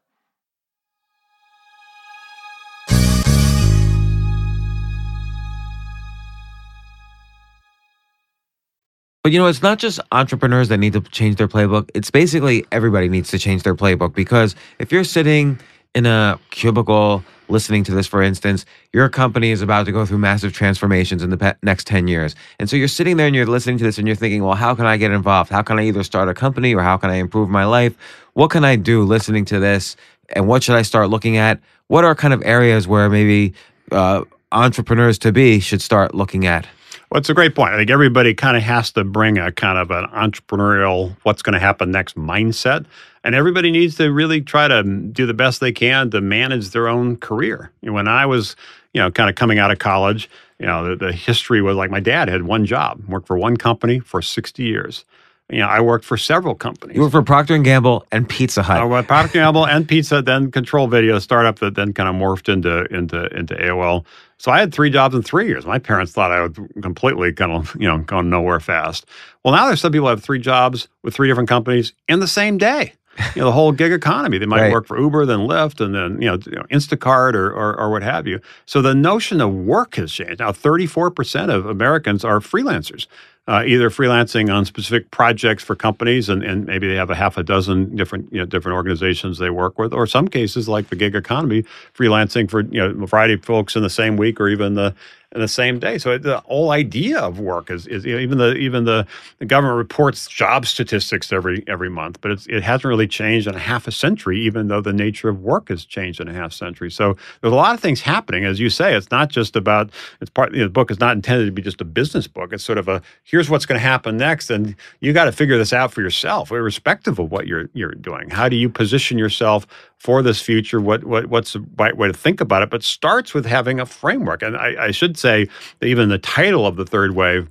But you know, it's not just entrepreneurs that need to change their playbook. It's basically everybody needs to change their playbook because if you're sitting in a cubicle listening to this, for instance, your company is about to go through massive transformations in the pe- next 10 years. And so you're sitting there and you're listening to this and you're thinking, well, how can I get involved? How can I either start a company or how can I improve my life? What can I do listening to this? And what should I start looking at? What are kind of areas where maybe uh, entrepreneurs to be should start looking at? Well, it's a great point. I think everybody kind of has to bring a kind of an entrepreneurial, what's going to happen next mindset. And everybody needs to really try to do the best they can to manage their own career. You know, when I was, you know, kind of coming out of college, you know, the, the history was like my dad had one job, worked for one company for 60 years. You know, I worked for several companies. You work for Procter and Gamble and Pizza Hut. I went Procter Gamble and Pizza, then Control Video startup that then kind of morphed into into into AOL. So I had three jobs in three years. My parents thought I would completely kind of you know gone nowhere fast. Well, now there's some people who have three jobs with three different companies in the same day. You know, the whole gig economy. They might Right. work for Uber, then Lyft, and then you know, you know Instacart or, or or what have you. So the notion of work has changed. Now, 34% of Americans are freelancers. Uh, either freelancing on specific projects for companies, and, and maybe they have a half a dozen different you know, different organizations they work with, or some cases like the gig economy, freelancing for you know a variety of folks in the same week or even the in the same day. So the whole idea of work is, is you know, even the even the, the government reports job statistics every every month, but it hasn't really changed in a half a century, even though the nature of work has changed in a half century. So there's a lot of things happening, as you say. It's not just about it's part. You know, the book is not intended to be just a business book. It's sort of a here's what's going to happen next, and you got to figure this out for yourself, irrespective of what you're you're doing. How do you position yourself for this future? What what what's the right way to think about it? But starts with having a framework, and I, I should say that even the title of the third wave,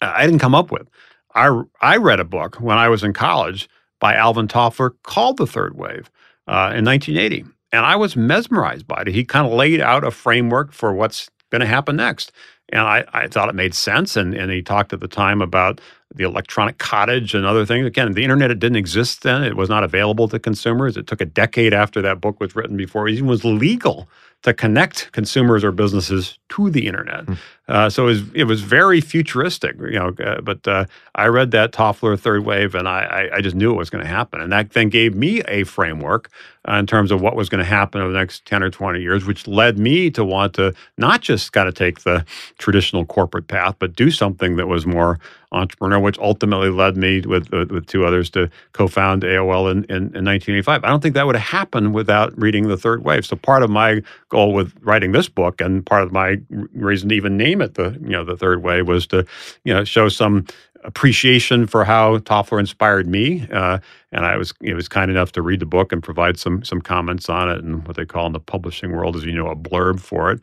I didn't come up with. I, I read a book when I was in college by Alvin Toffler called The Third Wave uh, in 1980. And I was mesmerized by it. He kind of laid out a framework for what's going to happen next. And I, I thought it made sense. And, and he talked at the time about the electronic cottage and other things. Again, the internet it didn't exist then. It was not available to consumers. It took a decade after that book was written before it even was legal to connect consumers or businesses to the internet. Mm. Uh, so it was, it was very futuristic, you know. Uh, but uh, I read that Toffler Third Wave, and I, I, just knew it was going to happen, and that then gave me a framework uh, in terms of what was going to happen over the next ten or twenty years, which led me to want to not just kind of take the traditional corporate path, but do something that was more entrepreneur, which ultimately led me with with, two others to co-found AOL in, in, in 1985. I don't think that would have happened without reading the Third Wave. So part of my goal with writing this book, and part of my reason to even name it the you know the Third Wave was to you know show some appreciation for how Toffler inspired me. Uh, and I was it was kind enough to read the book and provide some some comments on it and what they call in the publishing world, as you know, a blurb for it.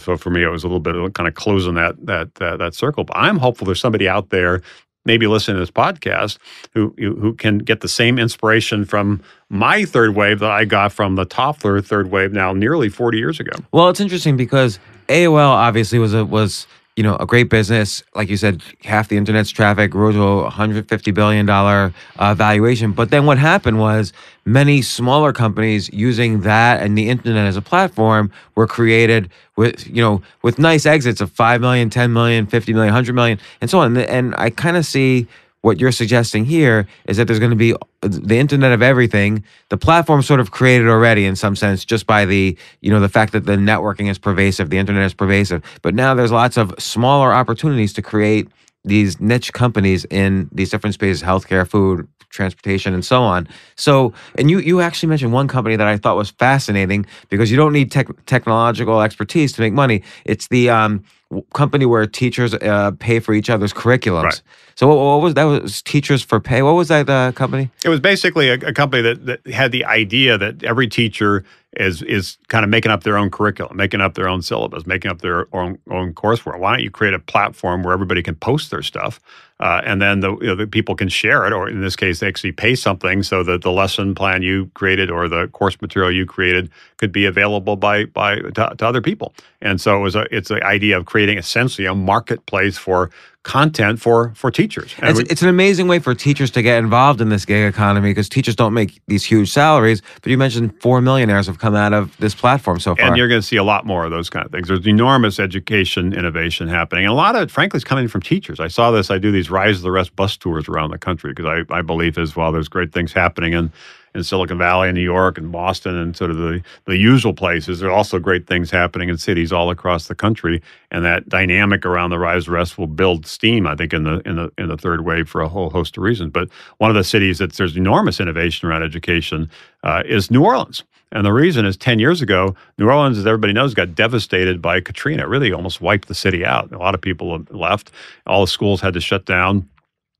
So for me, it was a little bit of kind of closing that that that, that circle. But I'm hopeful there's somebody out there. Maybe listening to this podcast, who who can get the same inspiration from my third wave that I got from the Toffler third wave now nearly 40 years ago. Well, it's interesting because AOL obviously was a was you know, a great business. Like you said, half the internet's traffic grew to a $150 billion uh, valuation. But then what happened was many smaller companies using that and the internet as a platform were created with, you know, with nice exits of 5 million, 10 million, 50 million, 100 million, and so on. And I kind of see what you're suggesting here is that there's going to be the internet of everything the platform sort of created already in some sense just by the you know the fact that the networking is pervasive the internet is pervasive. But now there's lots of smaller opportunities to create these niche companies in these different spaces healthcare food transportation and so on. So and you you actually mentioned one company that i thought was fascinating because you don't need tech, technological expertise to make money. It's the um, company where teachers uh, pay for each other's curriculums right. So what, what, was that? Was Teachers for Pay? What was that uh, company? It was basically a, a company that, that had the idea that every teacher is is kind of making up their own curriculum, making up their own syllabus, making up their own own coursework. Why don't you create a platform where everybody can post their stuff, uh, and then the, you know, the people can share it, or in this case, they actually pay something so that the lesson plan you created or the course material you created could be available by by to, to other people. And so it was a it's the idea of creating essentially a marketplace for content for for teachers. It's, we, it's, an amazing way for teachers to get involved in this gig economy because teachers don't make these huge salaries. But you mentioned four millionaires have come out of this platform so far, and you're going to see a lot more of those kind of things. There's enormous education innovation happening, and a lot of it, frankly, is coming from teachers. I saw this. I do these Rise of the Rest bus tours around the country because I, I believe as well. There's great things happening and in Silicon Valley and New York and Boston and sort of the, the usual places. There are also great things happening in cities all across the country. And that dynamic around the Rise of the Rest will build steam, I think, in the in the in the third wave for a whole host of reasons. But one of the cities that there's enormous innovation around education uh, is New Orleans. And the reason is 10 years ago, New Orleans, as everybody knows, got devastated by Katrina. It really almost wiped the city out. A lot of people left. All the schools had to shut down.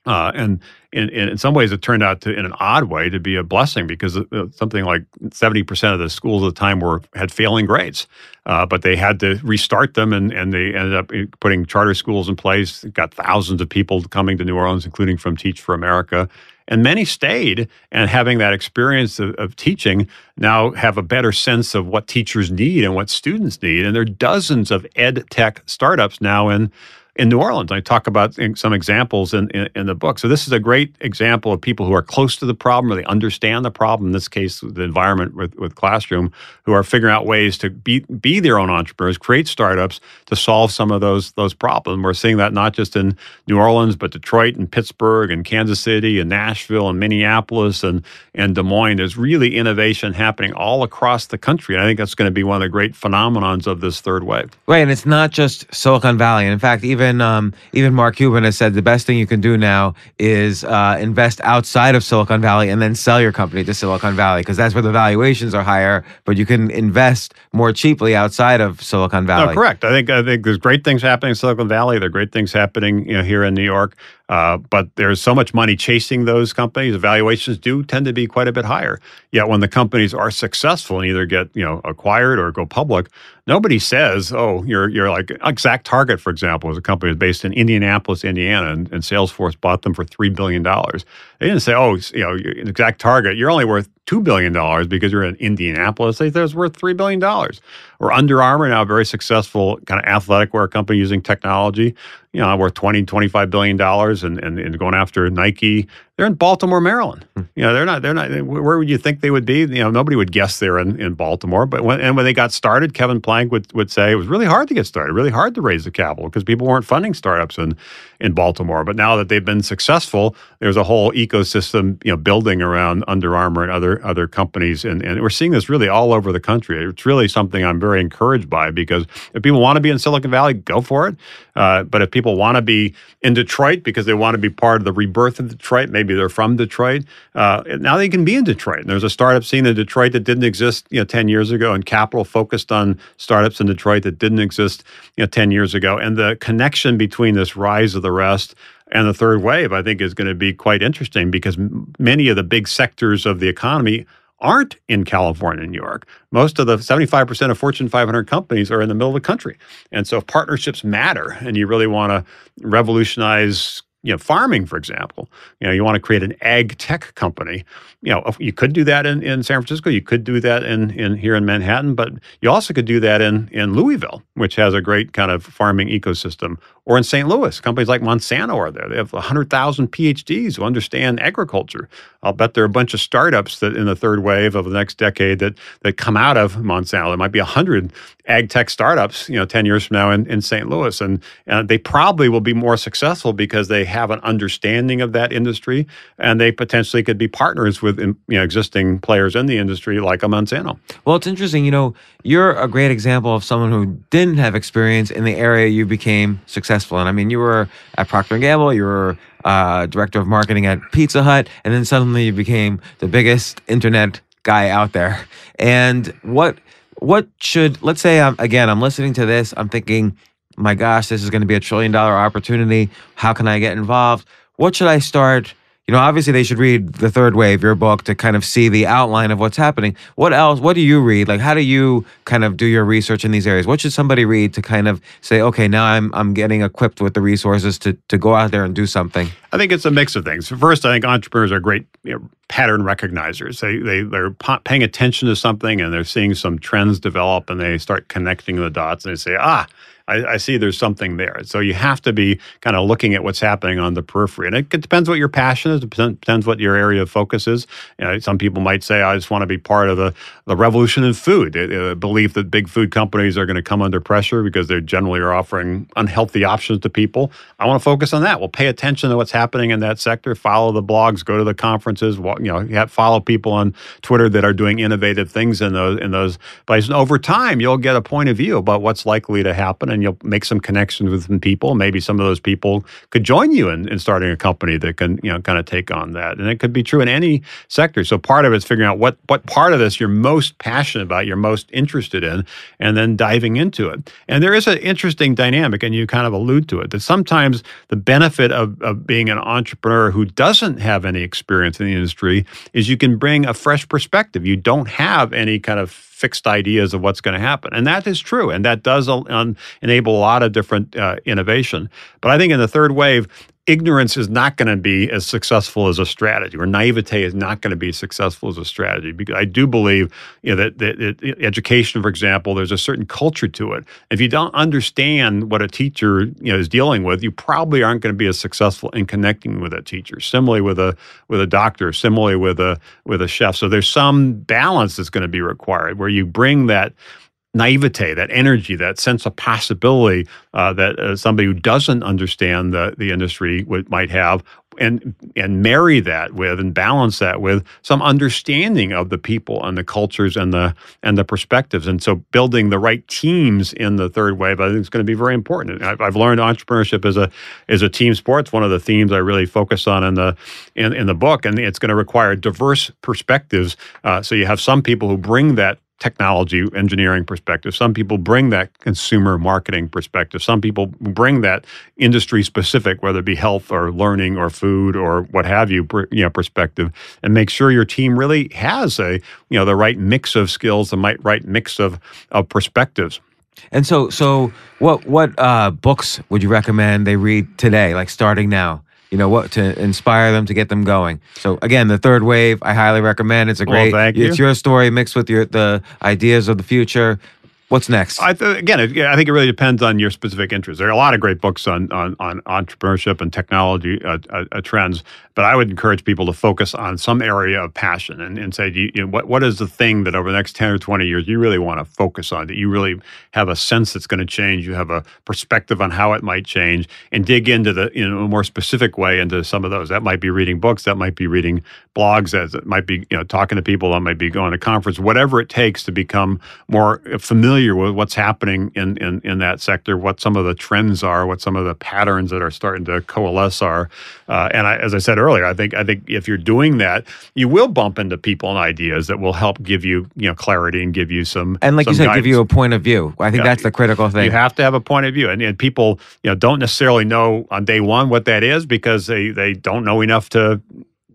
Uh, and in, in some ways, it turned out to, in an odd way, to be a blessing because uh, something like seventy percent of the schools at the time were had failing grades, uh, but they had to restart them, and, and they ended up uh, putting charter schools in place. Got thousands of people coming to New Orleans, including from Teach for America, and many stayed and having that experience of, of, teaching now have a better sense of what teachers need and what students need. And there are dozens of ed tech startups now in in New Orleans. I talk about some examples in, in, in, the book. So this is a great example of people who are close to the problem or they understand the problem, in this case, the environment with, with Classroom, who are figuring out ways to be, be their own entrepreneurs, create startups to solve some of those, those problems. We're seeing that not just in New Orleans, but Detroit and Pittsburgh and Kansas City and Nashville and Minneapolis and, and Des Moines. There's really innovation happening all across the country. And I think that's going to be one of the great phenomenons of this third wave. Right. And it's not just Silicon Valley. And in fact, even even um, even Mark Cuban has said the best thing you can do now is uh, invest outside of Silicon Valley and then sell your company to Silicon Valley because that's where the valuations are higher. But you can invest more cheaply outside of Silicon Valley. No, correct. I think I think there's great things happening in Silicon Valley. There are great things happening you know, here in New York. Uh, but there's so much money chasing those companies. Valuations do tend to be quite a bit higher. Yet when the companies are successful and either get you know acquired or go public, nobody says, "Oh, you're you're like Exact Target, for example, is a company based in Indianapolis, Indiana, and, and Salesforce bought them for three billion dollars." They didn't say, "Oh, you know, Exact Target, you're only worth two billion dollars because you're in Indianapolis." They said it's worth three billion dollars. Or Under Armour, now a very successful kind of athletic wear company using technology, you know, worth 20, 25 billion dollars, and, and and going after Nike they're in Baltimore, Maryland. Hmm. You know, they're not. They're not. Where would you think they would be? You know, nobody would guess they're in, in Baltimore. But when and when they got started, Kevin Plank would would say it was really hard to get started, really hard to raise the capital because people weren't funding startups in in Baltimore. But now that they've been successful, there's a whole ecosystem you know building around Under Armour and other other companies, and and we're seeing this really all over the country. It's really something I'm very encouraged by because if people want to be in Silicon Valley, go for it. Uh, but if people want to be in Detroit because they want to be part of the rebirth of Detroit, maybe maybe they're from Detroit. Uh, now they can be in Detroit. And there's a startup scene in Detroit that didn't exist, you know, 10 years ago, and Capital focused on startups in Detroit that didn't exist, you know, 10 years ago. And the connection between this rise of the rest and the third wave, I think, is going to be quite interesting because many of the big sectors of the economy aren't in California and New York. Most of the 75% of Fortune 500 companies are in the middle of the country. And so partnerships matter and you really want to revolutionize you know, farming, for example. You know, you want to create an ag tech company. You know, you could do that in, in San Francisco. You could do that in, in here in Manhattan, but you also could do that in, in Louisville, which has a great kind of farming ecosystem. Or in St. Louis, companies like Monsanto are there. They have 100,000 PhDs who understand agriculture. I'll bet there are a bunch of startups that in the third wave of the next decade that, that come out of Monsanto. There might be 100 ag tech startups, you know, 10 years from now in, in St. Louis. And, and they probably will be more successful because they have an understanding of that industry and they potentially could be partners with you know, existing players in the industry like a Monsanto. Well, it's interesting. You know, you're a great example of someone who didn't have experience in the area you became successful in. I mean, you were at Procter & Gamble, you were uh, director of marketing at Pizza Hut, and then suddenly you became the biggest internet guy out there. And what what should let's say I'm again I'm listening to this I'm thinking my gosh this is going to be a trillion dollar opportunity how can I get involved what should I start you know obviously they should read the third wave your book to kind of see the outline of what's happening what else what do you read like how do you kind of do your research in these areas what should somebody read to kind of say okay now I'm I'm getting equipped with the resources to to go out there and do something I think it's a mix of things. First, I think entrepreneurs are great you know, pattern recognizers. They, they, they're paying attention to something and they're seeing some trends develop and they start connecting the dots and they say, ah, I, I, see there's something there. So you have to be kind of looking at what's happening on the periphery. And it, depends what your passion is, it depends what your area of focus is. You know, some people might say, I just want to be part of the, the revolution in food. The belief that big food companies are going to come under pressure because they generally are offering unhealthy options to people. I want to focus on that. Well, pay attention to what's happening in that sector, follow the blogs, go to the conferences, you know, follow people on Twitter that are doing innovative things in those, in those places. And over time, you'll get a point of view about what's likely to happen and you'll make some connections with some people. Maybe some of those people could join you in, in starting a company that can, you know, kind of take on that. And it could be true in any sector. So part of it's figuring out what what part of this you're most passionate about, you're most interested in, and then diving into it. And there is an interesting dynamic, and you kind of allude to it, that sometimes the benefit of, of being an entrepreneur who doesn't have any experience in the industry is you can bring a fresh perspective. You don't have any kind of fixed ideas of what's going to happen. And that is true. And that does um, enable a lot of different uh, innovation. But I think in the third wave, ignorance is not going to be as successful as a strategy, or naivete is not going to be successful as a strategy. Because I do believe, you know, that, that, that education, for example, there's a certain culture to it. If you don't understand what a teacher, you know, is dealing with, you probably aren't going to be as successful in connecting with a teacher. Similarly, with a with a doctor, similarly with a with a chef. So there's some balance that's going to be required where you bring that naivete, that energy, that sense of possibility uh, that uh, somebody who doesn't understand the, the industry would, might have, and and marry that with and balance that with some understanding of the people and the cultures and the and the perspectives. And so, building the right teams in the third wave, I think, is going to be very important. I've, I've learned entrepreneurship is a is a team sport. It's one of the themes I really focus on in the in, in the book, and it's going to require diverse perspectives. Uh, so you have some people who bring that technology engineering perspective. Some people bring that consumer marketing perspective. Some people bring that industry specific, whether it be health or learning or food or what have you, you know, perspective, and make sure your team really has a you know the right mix of skills, the right mix of of perspectives. And so, so what what uh, books would you recommend they read today, like starting now? You know what to inspire them to get them going. So again, the third wave, I highly recommend. It's a great. Well, it's your story mixed with your the ideas of the future. What's next? I th- again, it, I think it really depends on your specific interests. There are a lot of great books on on, on entrepreneurship and technology uh, uh, trends, but I would encourage people to focus on some area of passion and, and say, you, you know, what what is the thing that over the next ten or twenty years you really want to focus on? That you really have a sense that's going to change. You have a perspective on how it might change, and dig into the in a more specific way into some of those. That might be reading books. That might be reading blogs. That might be you know talking to people. That might be going to conference. Whatever it takes to become more familiar familiar with what's happening in, in, in that sector, what some of the trends are, what some of the patterns that are starting to coalesce are. Uh, and I, as I said earlier, I think I think if you're doing that, you will bump into people and ideas that will help give you you know clarity and give you some and like some you said, guidance. give you a point of view. I think Yeah. that's the critical thing. You have to have a point of view, and, and people, you know, don't necessarily know on day one what that is because they they don't know enough to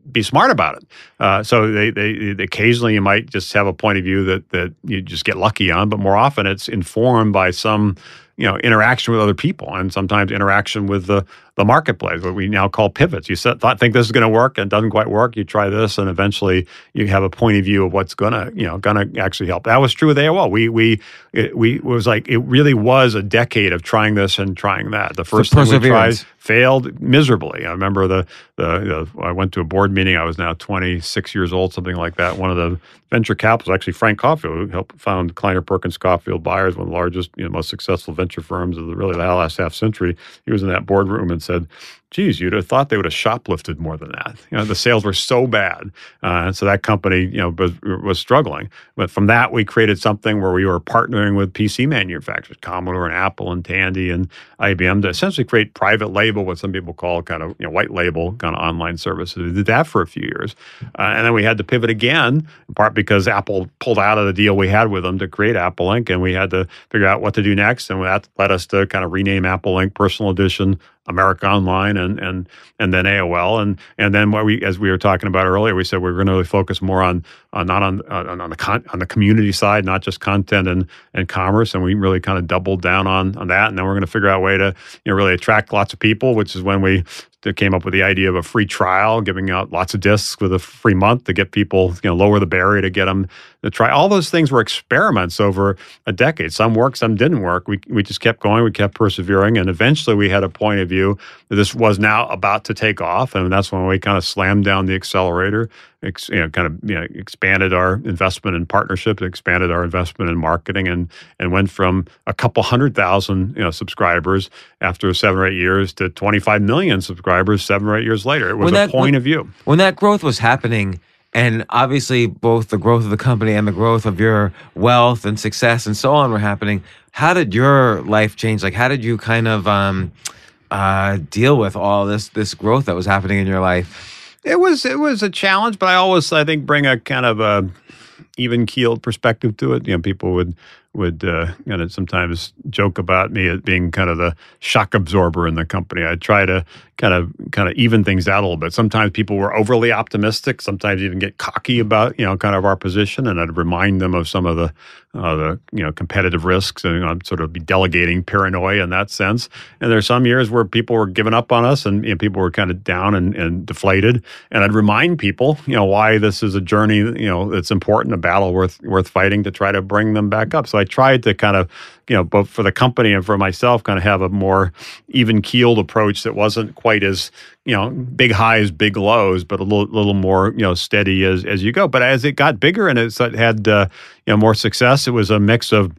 be smart about it. Uh, so they, they, they occasionally you might just have a point of view that that you just get lucky on, but more often it's informed by some you know interaction with other people and sometimes interaction with the the marketplace, what we now call pivots. You set, thought, think this is going to work and it doesn't quite work. You try this, and eventually you have a point of view of what's going to, you know, going to actually help. That was true with AOL. We we it, we it was like it really was a decade of trying this and trying that. The first thing we tried failed miserably. I remember the, the the I went to a board meeting. I was now 26 years old, something like that. One of the venture capitals, actually Frank Caufield, who helped found Kleiner Perkins Caufield Byers, one of the largest, you know, most successful venture firms of the really the last half century. He was in that boardroom and said, geez, you'd have thought they would have shoplifted more than that. You know, the sales were so bad, uh, so that company, you know, was, was struggling. But from that, we created something where we were partnering with PC manufacturers, Commodore and Apple and Tandy and IBM, to essentially create private label, what some people call kind of you know white label kind of online services. We did that for a few years, uh, and then we had to pivot again, in part because Apple pulled out of the deal we had with them to create AppleLink, and we had to figure out what to do next, and that led us to kind of rename AppleLink Personal Edition America Online and and and then AOL and and then what we as we were talking about earlier, we said we are going to really focus more on, on not on uh, on, on the con, on the community side, not just content and and commerce, and we really kind of doubled down on on that, and then we're going to figure out a way to you know really attract lots of people, which is when we came up with the idea of a free trial, giving out lots of discs with a free month to get people you know lower the barrier to get them to try. All those things were experiments over a decade. Some worked, some didn't work. We we just kept going, we kept persevering, and eventually we had a point of view that this was now about to take off, and that's when we kind of slammed down the accelerator, ex, you know, kind of you know, expanded our investment in partnerships, expanded our investment in marketing, and and went from a couple hundred thousand you know subscribers after seven or eight years to 25 million subscribers seven or eight years later. It was When a that- point when- of view. when that growth was happening and obviously both the growth of the company and the growth of your wealth and success and so on were happening how did your life change like how did you kind of um, uh, deal with all this this growth that was happening in your life It was it was a challenge, but I always I think bring a kind of a even keeled perspective to it. You know, people would would uh, sometimes joke about me as being kind of the shock absorber in the company. I try to kind of kind of even things out a little bit. Sometimes people were overly optimistic. Sometimes even get cocky about you know kind of our position, and I'd remind them of some of the uh, the you know competitive risks, and I'd sort of be delegating paranoia in that sense. And there's some years where people were giving up on us, and you know, people were kind of down and, and deflated. And I'd remind people you know why this is a journey you know it's important, a battle worth worth fighting to try to bring them back up. So I tried to kind of you know, both for the company and for myself, kind of have a more even keeled approach that wasn't quite as, you know, big highs, big lows, but a little, little more, you know, steady as as you go. But as it got bigger and it had, uh, you know, more success, it was a mix of,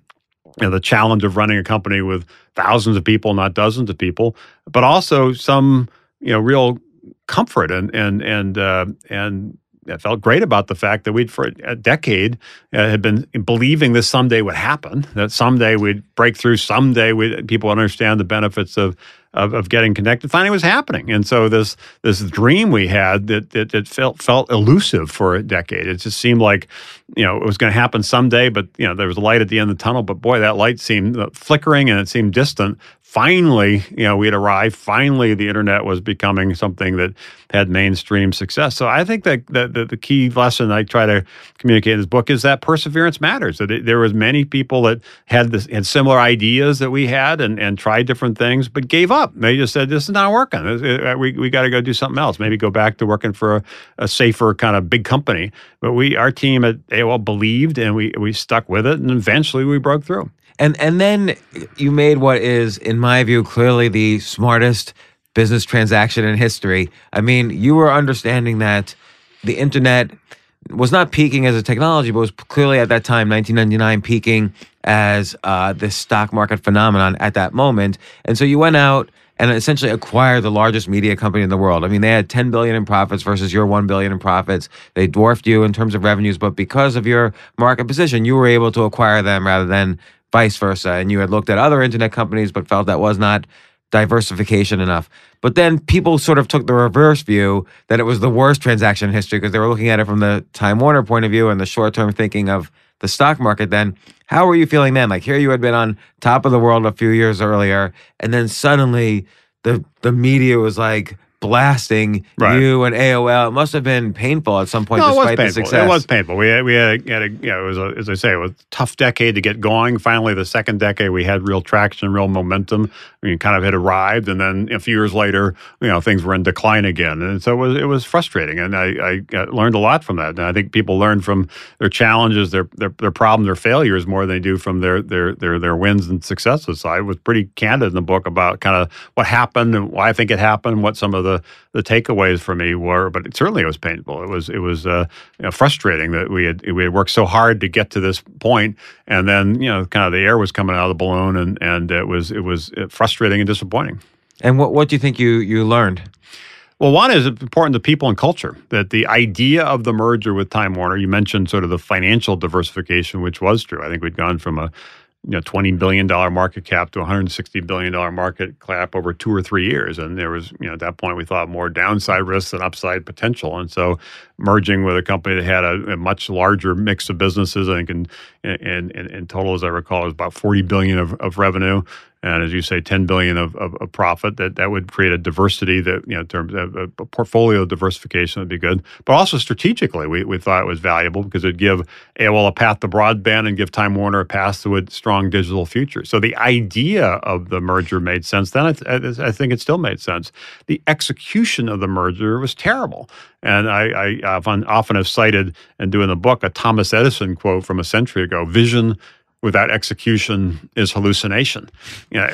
you know, the challenge of running a company with thousands of people, not dozens of people, but also some, you know, real comfort and and and uh, and felt great about the fact that we'd for a decade uh, had been believing this someday would happen. That someday we'd break through. Someday we people understand the benefits of, of, of getting connected. Finally, was happening, and so this this dream we had that that, that felt felt elusive for a decade. It just seemed like you know it was going to happen someday, but you know there was a light at the end of the tunnel. But boy, that light seemed uh, flickering and it seemed distant finally, you know, we had arrived. Finally, the internet was becoming something that had mainstream success. So I think that, that, the key lesson I try to communicate in this book is that perseverance matters. That it, there was many people that had this had similar ideas that we had and, and tried different things, but gave up. They just said, "This is not working. Uh, uh, we we got to go do something else. Maybe go back to working for a, a safer kind of big company." But we, our team at AOL, believed and we we stuck with it, and eventually we broke through. And and then you made what is, in my view, clearly the smartest business transaction in history. I mean, you were understanding that the internet was not peaking as a technology, but was clearly at that time, 1999, peaking as uh, this stock market phenomenon at that moment. And so you went out and essentially acquired the largest media company in the world. I mean, they had 10 billion in profits versus your 1 billion in profits. They dwarfed you in terms of revenues, but because of your market position, you were able to acquire them rather than vice versa. And you had looked at other internet companies, but felt that was not diversification enough. But then people sort of took the reverse view that it was the worst transaction in history because they were looking at it from the Time Warner point of view and the short term thinking of the stock market then. How were you feeling then? Like here you had been on top of the world a few years earlier, and then suddenly the the media was like, blasting right. you and AOL. It must have been painful at some point, no, despite the success. It was painful. We had, we had, a, had a, you know, it was a, as I say, it was a tough decade to get going. Finally, the second decade, we had real traction, real momentum. We kind of had arrived, and then a few years later, you know, things were in decline again, and so it was it was frustrating. And I, I learned a lot from that. And I think people learn from their challenges, their their, their problems, their failures more than they do from their their their their wins and successes. So I was pretty candid in the book about kind of what happened and why I think it happened, what some of the the takeaways for me were, but it, certainly it was painful. It was it was uh, you know, frustrating that we had we had worked so hard to get to this point, and then you know kind of the air was coming out of the balloon, and and it was it was uh, frustrating and disappointing. And what what do you think you you learned? Well, one is important to people and culture. That the idea of the merger with Time Warner, you mentioned sort of the financial diversification, which was true. I think we'd gone from a you know, $20 billion market cap to $160 billion market cap over two or three years. And there was, you know, at that point, we thought more downside risk than upside potential. And so merging with a company that had a, a much larger mix of businesses, I think in, in, in, in total, as I recall, was about 40 billion of, of revenue and as you say, 10 billion of, of, of, profit. That that would create a diversity that you know, in terms of a, a, portfolio diversification would be good. But also strategically, we, we thought it was valuable because it'd give AOL a path to broadband and give Time Warner a path to a strong digital future. So the idea of the merger made sense. Then I, I think it still made sense. The execution of the merger was terrible. And I, I often, often have cited and do in the book a Thomas Edison quote from a century ago: "Vision." Without execution is hallucination. You know,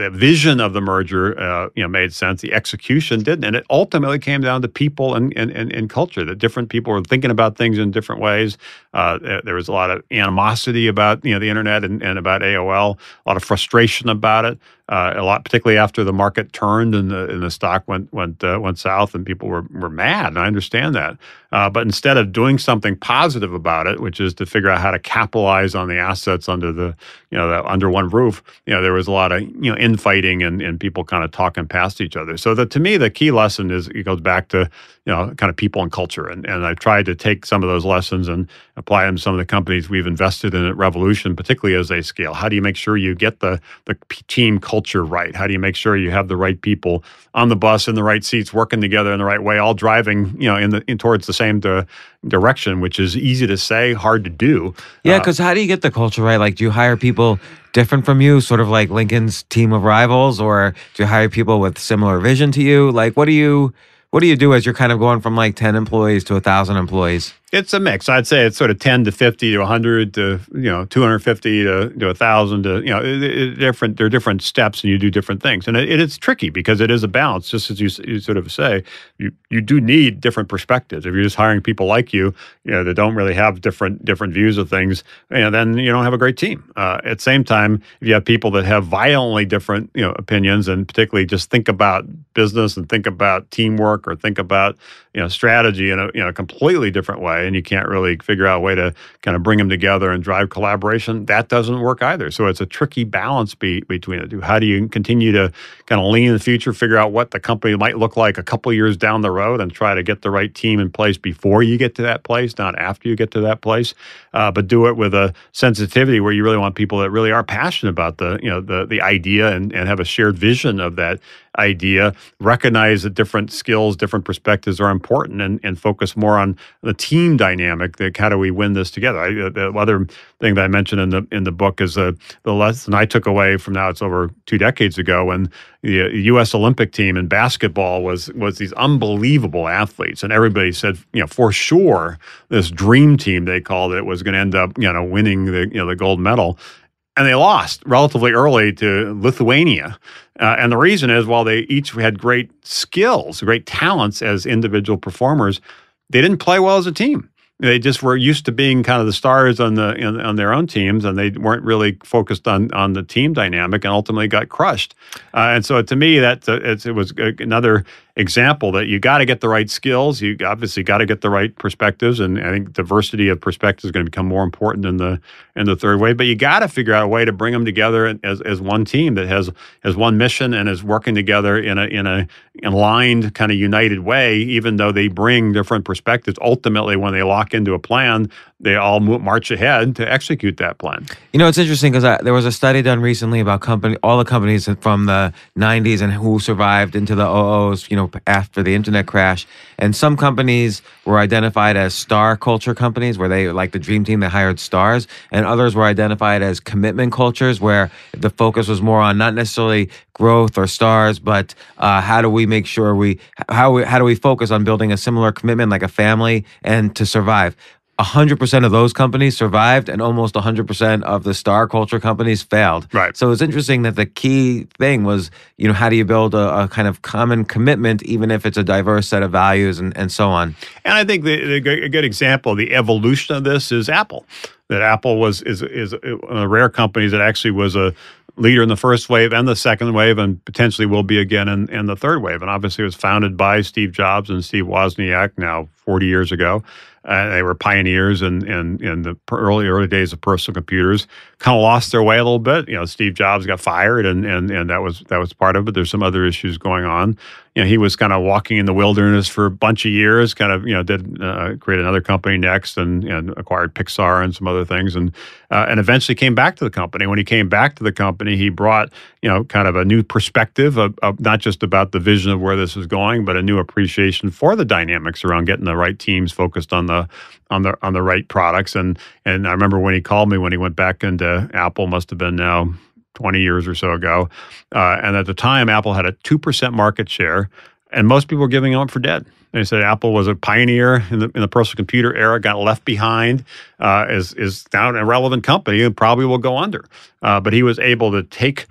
the vision of the merger, uh, you know, made sense. The execution didn't, and it ultimately came down to people and and, and, and culture. That different people were thinking about things in different ways. Uh, there was a lot of animosity about you know the internet and, and about AOL, a lot of frustration about it. Uh, a lot, particularly after the market turned and the and the stock went went uh, went south, and people were were mad. And I understand that. Uh, but instead of doing something positive about it, which is to figure out how to capitalize on the assets under the you know the, under one roof, you know there was a lot of you know infighting and and people kind of talking past each other. So that to me the key lesson is it goes back to you know kind of people and culture, and and I've tried to take some of those lessons and apply them to some of the companies we've invested in at Revolution, particularly as they scale. How do you make sure you get the the team culture right? How do you make sure you have the right people on the bus in the right seats, working together in the right way, all driving you know in the in towards the same to, direction, which is easy to say, hard to do. Yeah, because uh, how do you get the culture right? Like, do you hire people different from you, sort of like Lincoln's team of rivals, or do you hire people with similar vision to you? Like, what do you what do you do as you're kind of going from like 10 employees to a thousand employees? It's a mix. I'd say it's sort of 10 to 50 to 100 to, you know, 250 to, to 1,000 to, you know, it, it, different, there are different steps and you do different things. And it, it is tricky because it is a balance, just as you, you sort of say, you, you do need different perspectives. If you're just hiring people like you, you know, that don't really have different, different views of things, you know, then you don't have a great team. Uh, at the same time, if you have people that have violently different, you know, opinions and particularly just think about business and think about teamwork or think about, you know, strategy in a, you know, completely different way and you can't really figure out a way to kind of bring them together and drive collaboration, that doesn't work either. So it's a tricky balance be, between the two. How do you continue to kind of lean in the future, figure out what the company might look like a couple years down the road, and try to get the right team in place before you get to that place, not after you get to that place, uh, but do it with a sensitivity where you really want people that really are passionate about the you know the the idea and, and have a shared vision of that idea, recognize that different skills, different perspectives are important, and, and focus more on the team dynamic. Like how do we win this together? I, uh, the other thing that I mentioned in the in the book is uh, the lesson I took away from now. It's over two decades ago when the U.S. Olympic team in basketball was was these unbelievable athletes, and everybody said, you know, for sure, this dream team they called it was going to end up, you know, winning the you know the gold medal and they lost relatively early to Lithuania. Uh, and the reason is while they each had great skills, great talents as individual performers, they didn't play well as a team. They just were used to being kind of the stars on the in, on their own teams, and they weren't really focused on on the team dynamic, and ultimately got crushed. Uh, and so, to me, that uh, it was another example that you got to get the right skills. You obviously got to get the right perspectives, and I think diversity of perspectives is going to become more important in the in the third wave. But you got to figure out a way to bring them together as, as one team that has has one mission and is working together in a in a aligned kind of united way. Even though they bring different perspectives, ultimately when they lock into a plan, they all march ahead to execute that plan. You know, it's interesting because there was a study done recently about company all the companies from the '90s and who survived into the oh OOs. You know after the internet crash. And some companies were identified as star culture companies, where they like the dream team that hired stars, and others were identified as commitment cultures, where the focus was more on not necessarily growth or stars, but uh, how do we make sure we how we, how do we focus on building a similar commitment like a family and to survive. 100% of those companies survived and almost 100% of the star culture companies failed. Right. So it's interesting that the key thing was, you know, how do you build a, a kind of common commitment, even if it's a diverse set of values and, and so on? And I think the, the, a good example, the evolution of this is Apple. That Apple was is is one of the rare companies that actually was a leader in the first wave and the second wave, and potentially will be again in, in the third wave. And obviously, it was founded by Steve Jobs and Steve Wozniak now 40 years ago. Uh, they were pioneers in, in, in the early early days of personal computers. Kind of lost their way a little bit. You know, Steve Jobs got fired, and and and that was that was part of it. There's some other issues going on you know, he was kind of walking in the wilderness for a bunch of years. Kind of, you know, did uh, create another company NeXT, and, and acquired Pixar and some other things, and uh, and eventually came back to the company. When he came back to the company, he brought you know kind of a new perspective of, of not just about the vision of where this is going, but a new appreciation for the dynamics around getting the right teams focused on the on the on the right products. And and I remember when he called me when he went back into Apple, must have been now 20 years or so ago. Uh, and at the time, Apple had a 2% market share, and most people were giving up for dead. They said Apple was a pioneer in the, in the personal computer era, got left behind, uh, is, is now an irrelevant company and probably will go under. Uh, but he was able to take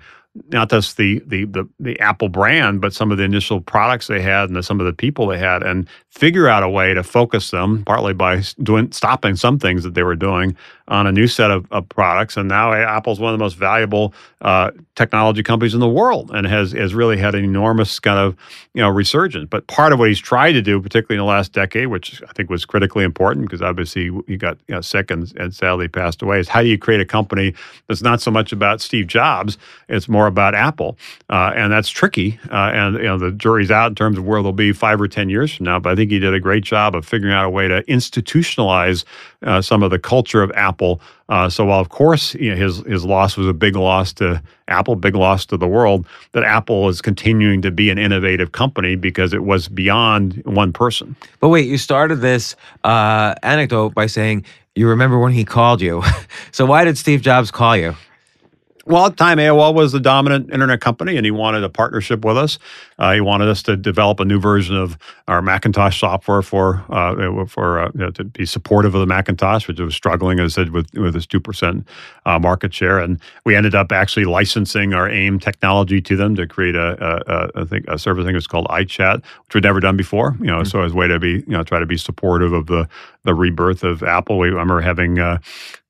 not just the, the the the Apple brand, but some of the initial products they had and the, some of the people they had, and figure out a way to focus them, partly by doing stopping some things that they were doing on a new set of, of products. And now Apple's one of the most valuable uh, technology companies in the world and has, has really had an enormous kind of you know resurgence. But part of what he's tried to do, particularly in the last decade, which I think was critically important because obviously he got you know, sick and, and sadly passed away, is how do you create a company that's not so much about Steve Jobs, it's more about Apple. Uh, and that's tricky. Uh, and you know the jury's out in terms of where they'll be five or 10 years from now. But I think he did a great job of figuring out a way to institutionalize uh, some of the culture of Apple. Uh, so while of course you know, his his loss was a big loss to Apple, big loss to the world, that Apple is continuing to be an innovative company because it was beyond one person. But wait, you started this uh, anecdote by saying you remember when he called you. so why did Steve Jobs call you? Well, at the time, AOL was the dominant internet company, and he wanted a partnership with us. Uh, he wanted us to develop a new version of our Macintosh software for uh, for uh, you know, to be supportive of the Macintosh, which was struggling, as I said, with with its two percent uh, market share. And we ended up actually licensing our AIM technology to them to create a, a, a I think a service. I think it was called iChat, which we'd never done before. You know, mm-hmm. so as a way to be you know try to be supportive of the the rebirth of Apple. We I remember having uh,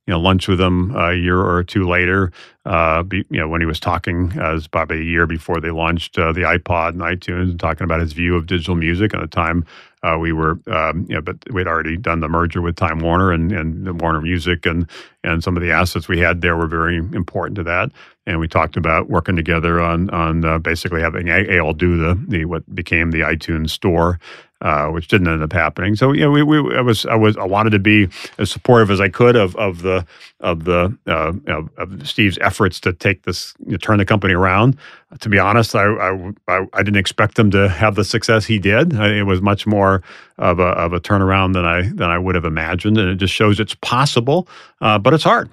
you know lunch with him a year or two later. Uh, be, you know when he was talking, uh, was probably a year before they launched uh, the iPod and iTunes, and talking about his view of digital music. At the time, uh, we were um, you know, but we'd already done the merger with Time Warner and and Warner Music, and and some of the assets we had there were very important to that. And we talked about working together on on uh, basically having AOL do the the what became the iTunes store uh, which didn't end up happening. So you know, we, we I was I was I wanted to be as supportive as I could of of the of the uh, of, Steve's efforts to take this you know, turn the company around. To be honest, I, I, I didn't expect him to have the success he did. It was much more of a of a turnaround than I than I would have imagined, and it just shows it's possible, uh, but it's hard.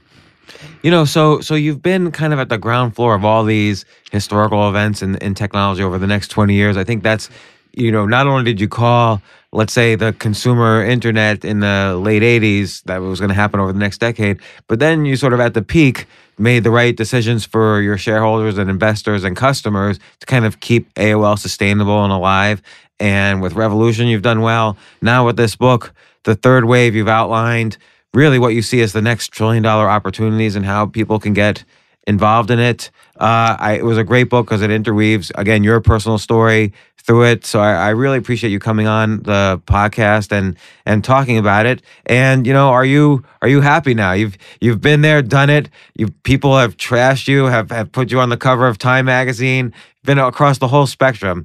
You know, so so you've been kind of at the ground floor of all these historical events in, in technology over the next 20 years. I think that's you know, not only did you call, let's say, the consumer internet in the late 80s that was going to happen over the next decade, but then you sort of at the peak made the right decisions for your shareholders and investors and customers to kind of keep AOL sustainable and alive. And with Revolution, you've done well. Now with this book, the third wave, you've outlined really what you see as the next trillion dollar opportunities and how people can get involved in it. Uh, I, it was a great book because it interweaves again your personal story through it. So I, I, really appreciate you coming on the podcast and and talking about it. And you know, are you are you happy now? You've you've been there, done it. You people have trashed you, have have put you on the cover of Time magazine, been across the whole spectrum.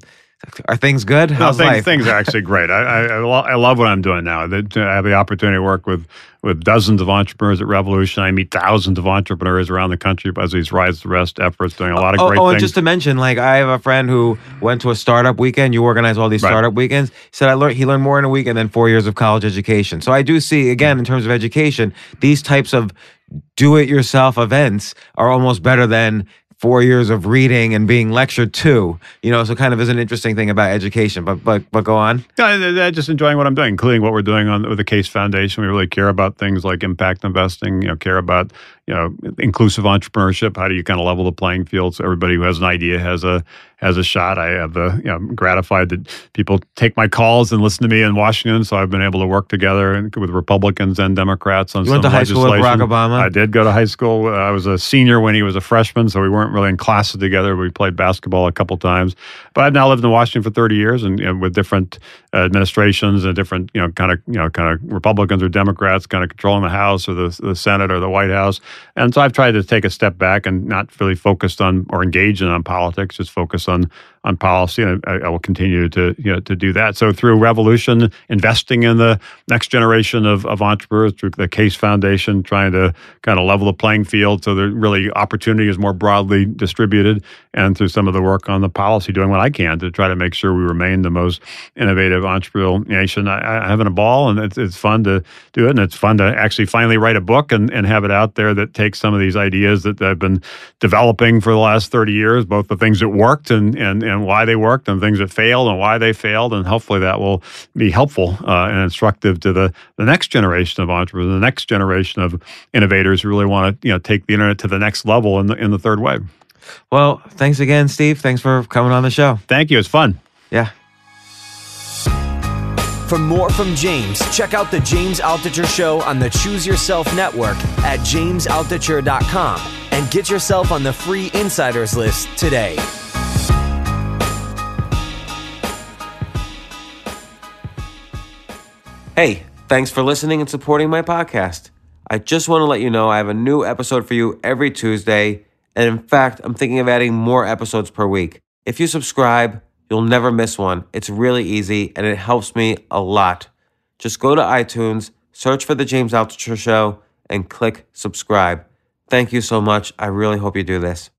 Are things good? How's no, things, life? things are actually great. I, I, I, lo- I love what I'm doing now. I have the opportunity to work with with dozens of entrepreneurs at Revolution. I meet thousands of entrepreneurs around the country as these Rise the Rest efforts, doing a lot of oh, great oh, things. and just to mention, like I have a friend who went to a startup weekend. You organize all these right. startup weekends. He said I learned he learned more in a weekend than four years of college education. So I do see again in terms of education, these types of do-it-yourself events are almost better than four years of reading and being lectured to, you know, so kind of is an interesting thing about education. But but but go on. Yeah, just enjoying what I'm doing, including what we're doing on with the Case Foundation. We really care about things like impact investing. You know, care about you know inclusive entrepreneurship. How do you kind of level the playing field so everybody who has an idea has a has a shot. I have the you know, I'm gratified that people take my calls and listen to me in Washington. So I've been able to work together with Republicans and Democrats on you went to high school with Barack Obama. I did go to high school. Uh, I was a senior when he was a freshman, so we weren't really in classes together. We played basketball a couple times. But I've now lived in Washington for 30 years, and you know, with different uh, administrations and different you know kind of you know kind of Republicans or Democrats kind of controlling the House or the, the Senate or the White House. And so I've tried to take a step back and not really focused on or engage in on politics, just focus on on policy, and I, I, will continue to you know, to do that. So through Revolution, investing in the next generation of, of entrepreneurs through the Case Foundation, trying to kind of level the playing field so that really opportunity is more broadly distributed, and through some of the work on the policy, doing what I can to try to make sure we remain the most innovative entrepreneurial nation. I, I having a ball, and it's, it's fun to do it, and it's fun to actually finally write a book and, and have it out there that takes some of these ideas that I've been developing for the last 30 years, both the things that worked and and and why they worked and things that failed and why they failed. And hopefully that will be helpful uh, and instructive to the, the next generation of entrepreneurs, the next generation of innovators who really want to you know take the internet to the next level in the, in the third wave. Well, thanks again, Steve. Thanks for coming on the show. Thank you. It's fun. Yeah. For more from James, check out the James Altucher Show on the Choose Yourself Network at jamesaltucher.com and get yourself on the free insiders list today. Hey, thanks for listening and supporting my podcast. I just want to let you know I have a new episode for you every Tuesday, and in fact, I'm thinking of adding more episodes per week. If you subscribe, you'll never miss one. It's really easy and it helps me a lot. Just go to iTunes, search for The James Altucher Show, and click subscribe. Thank you so much. I really hope you do this.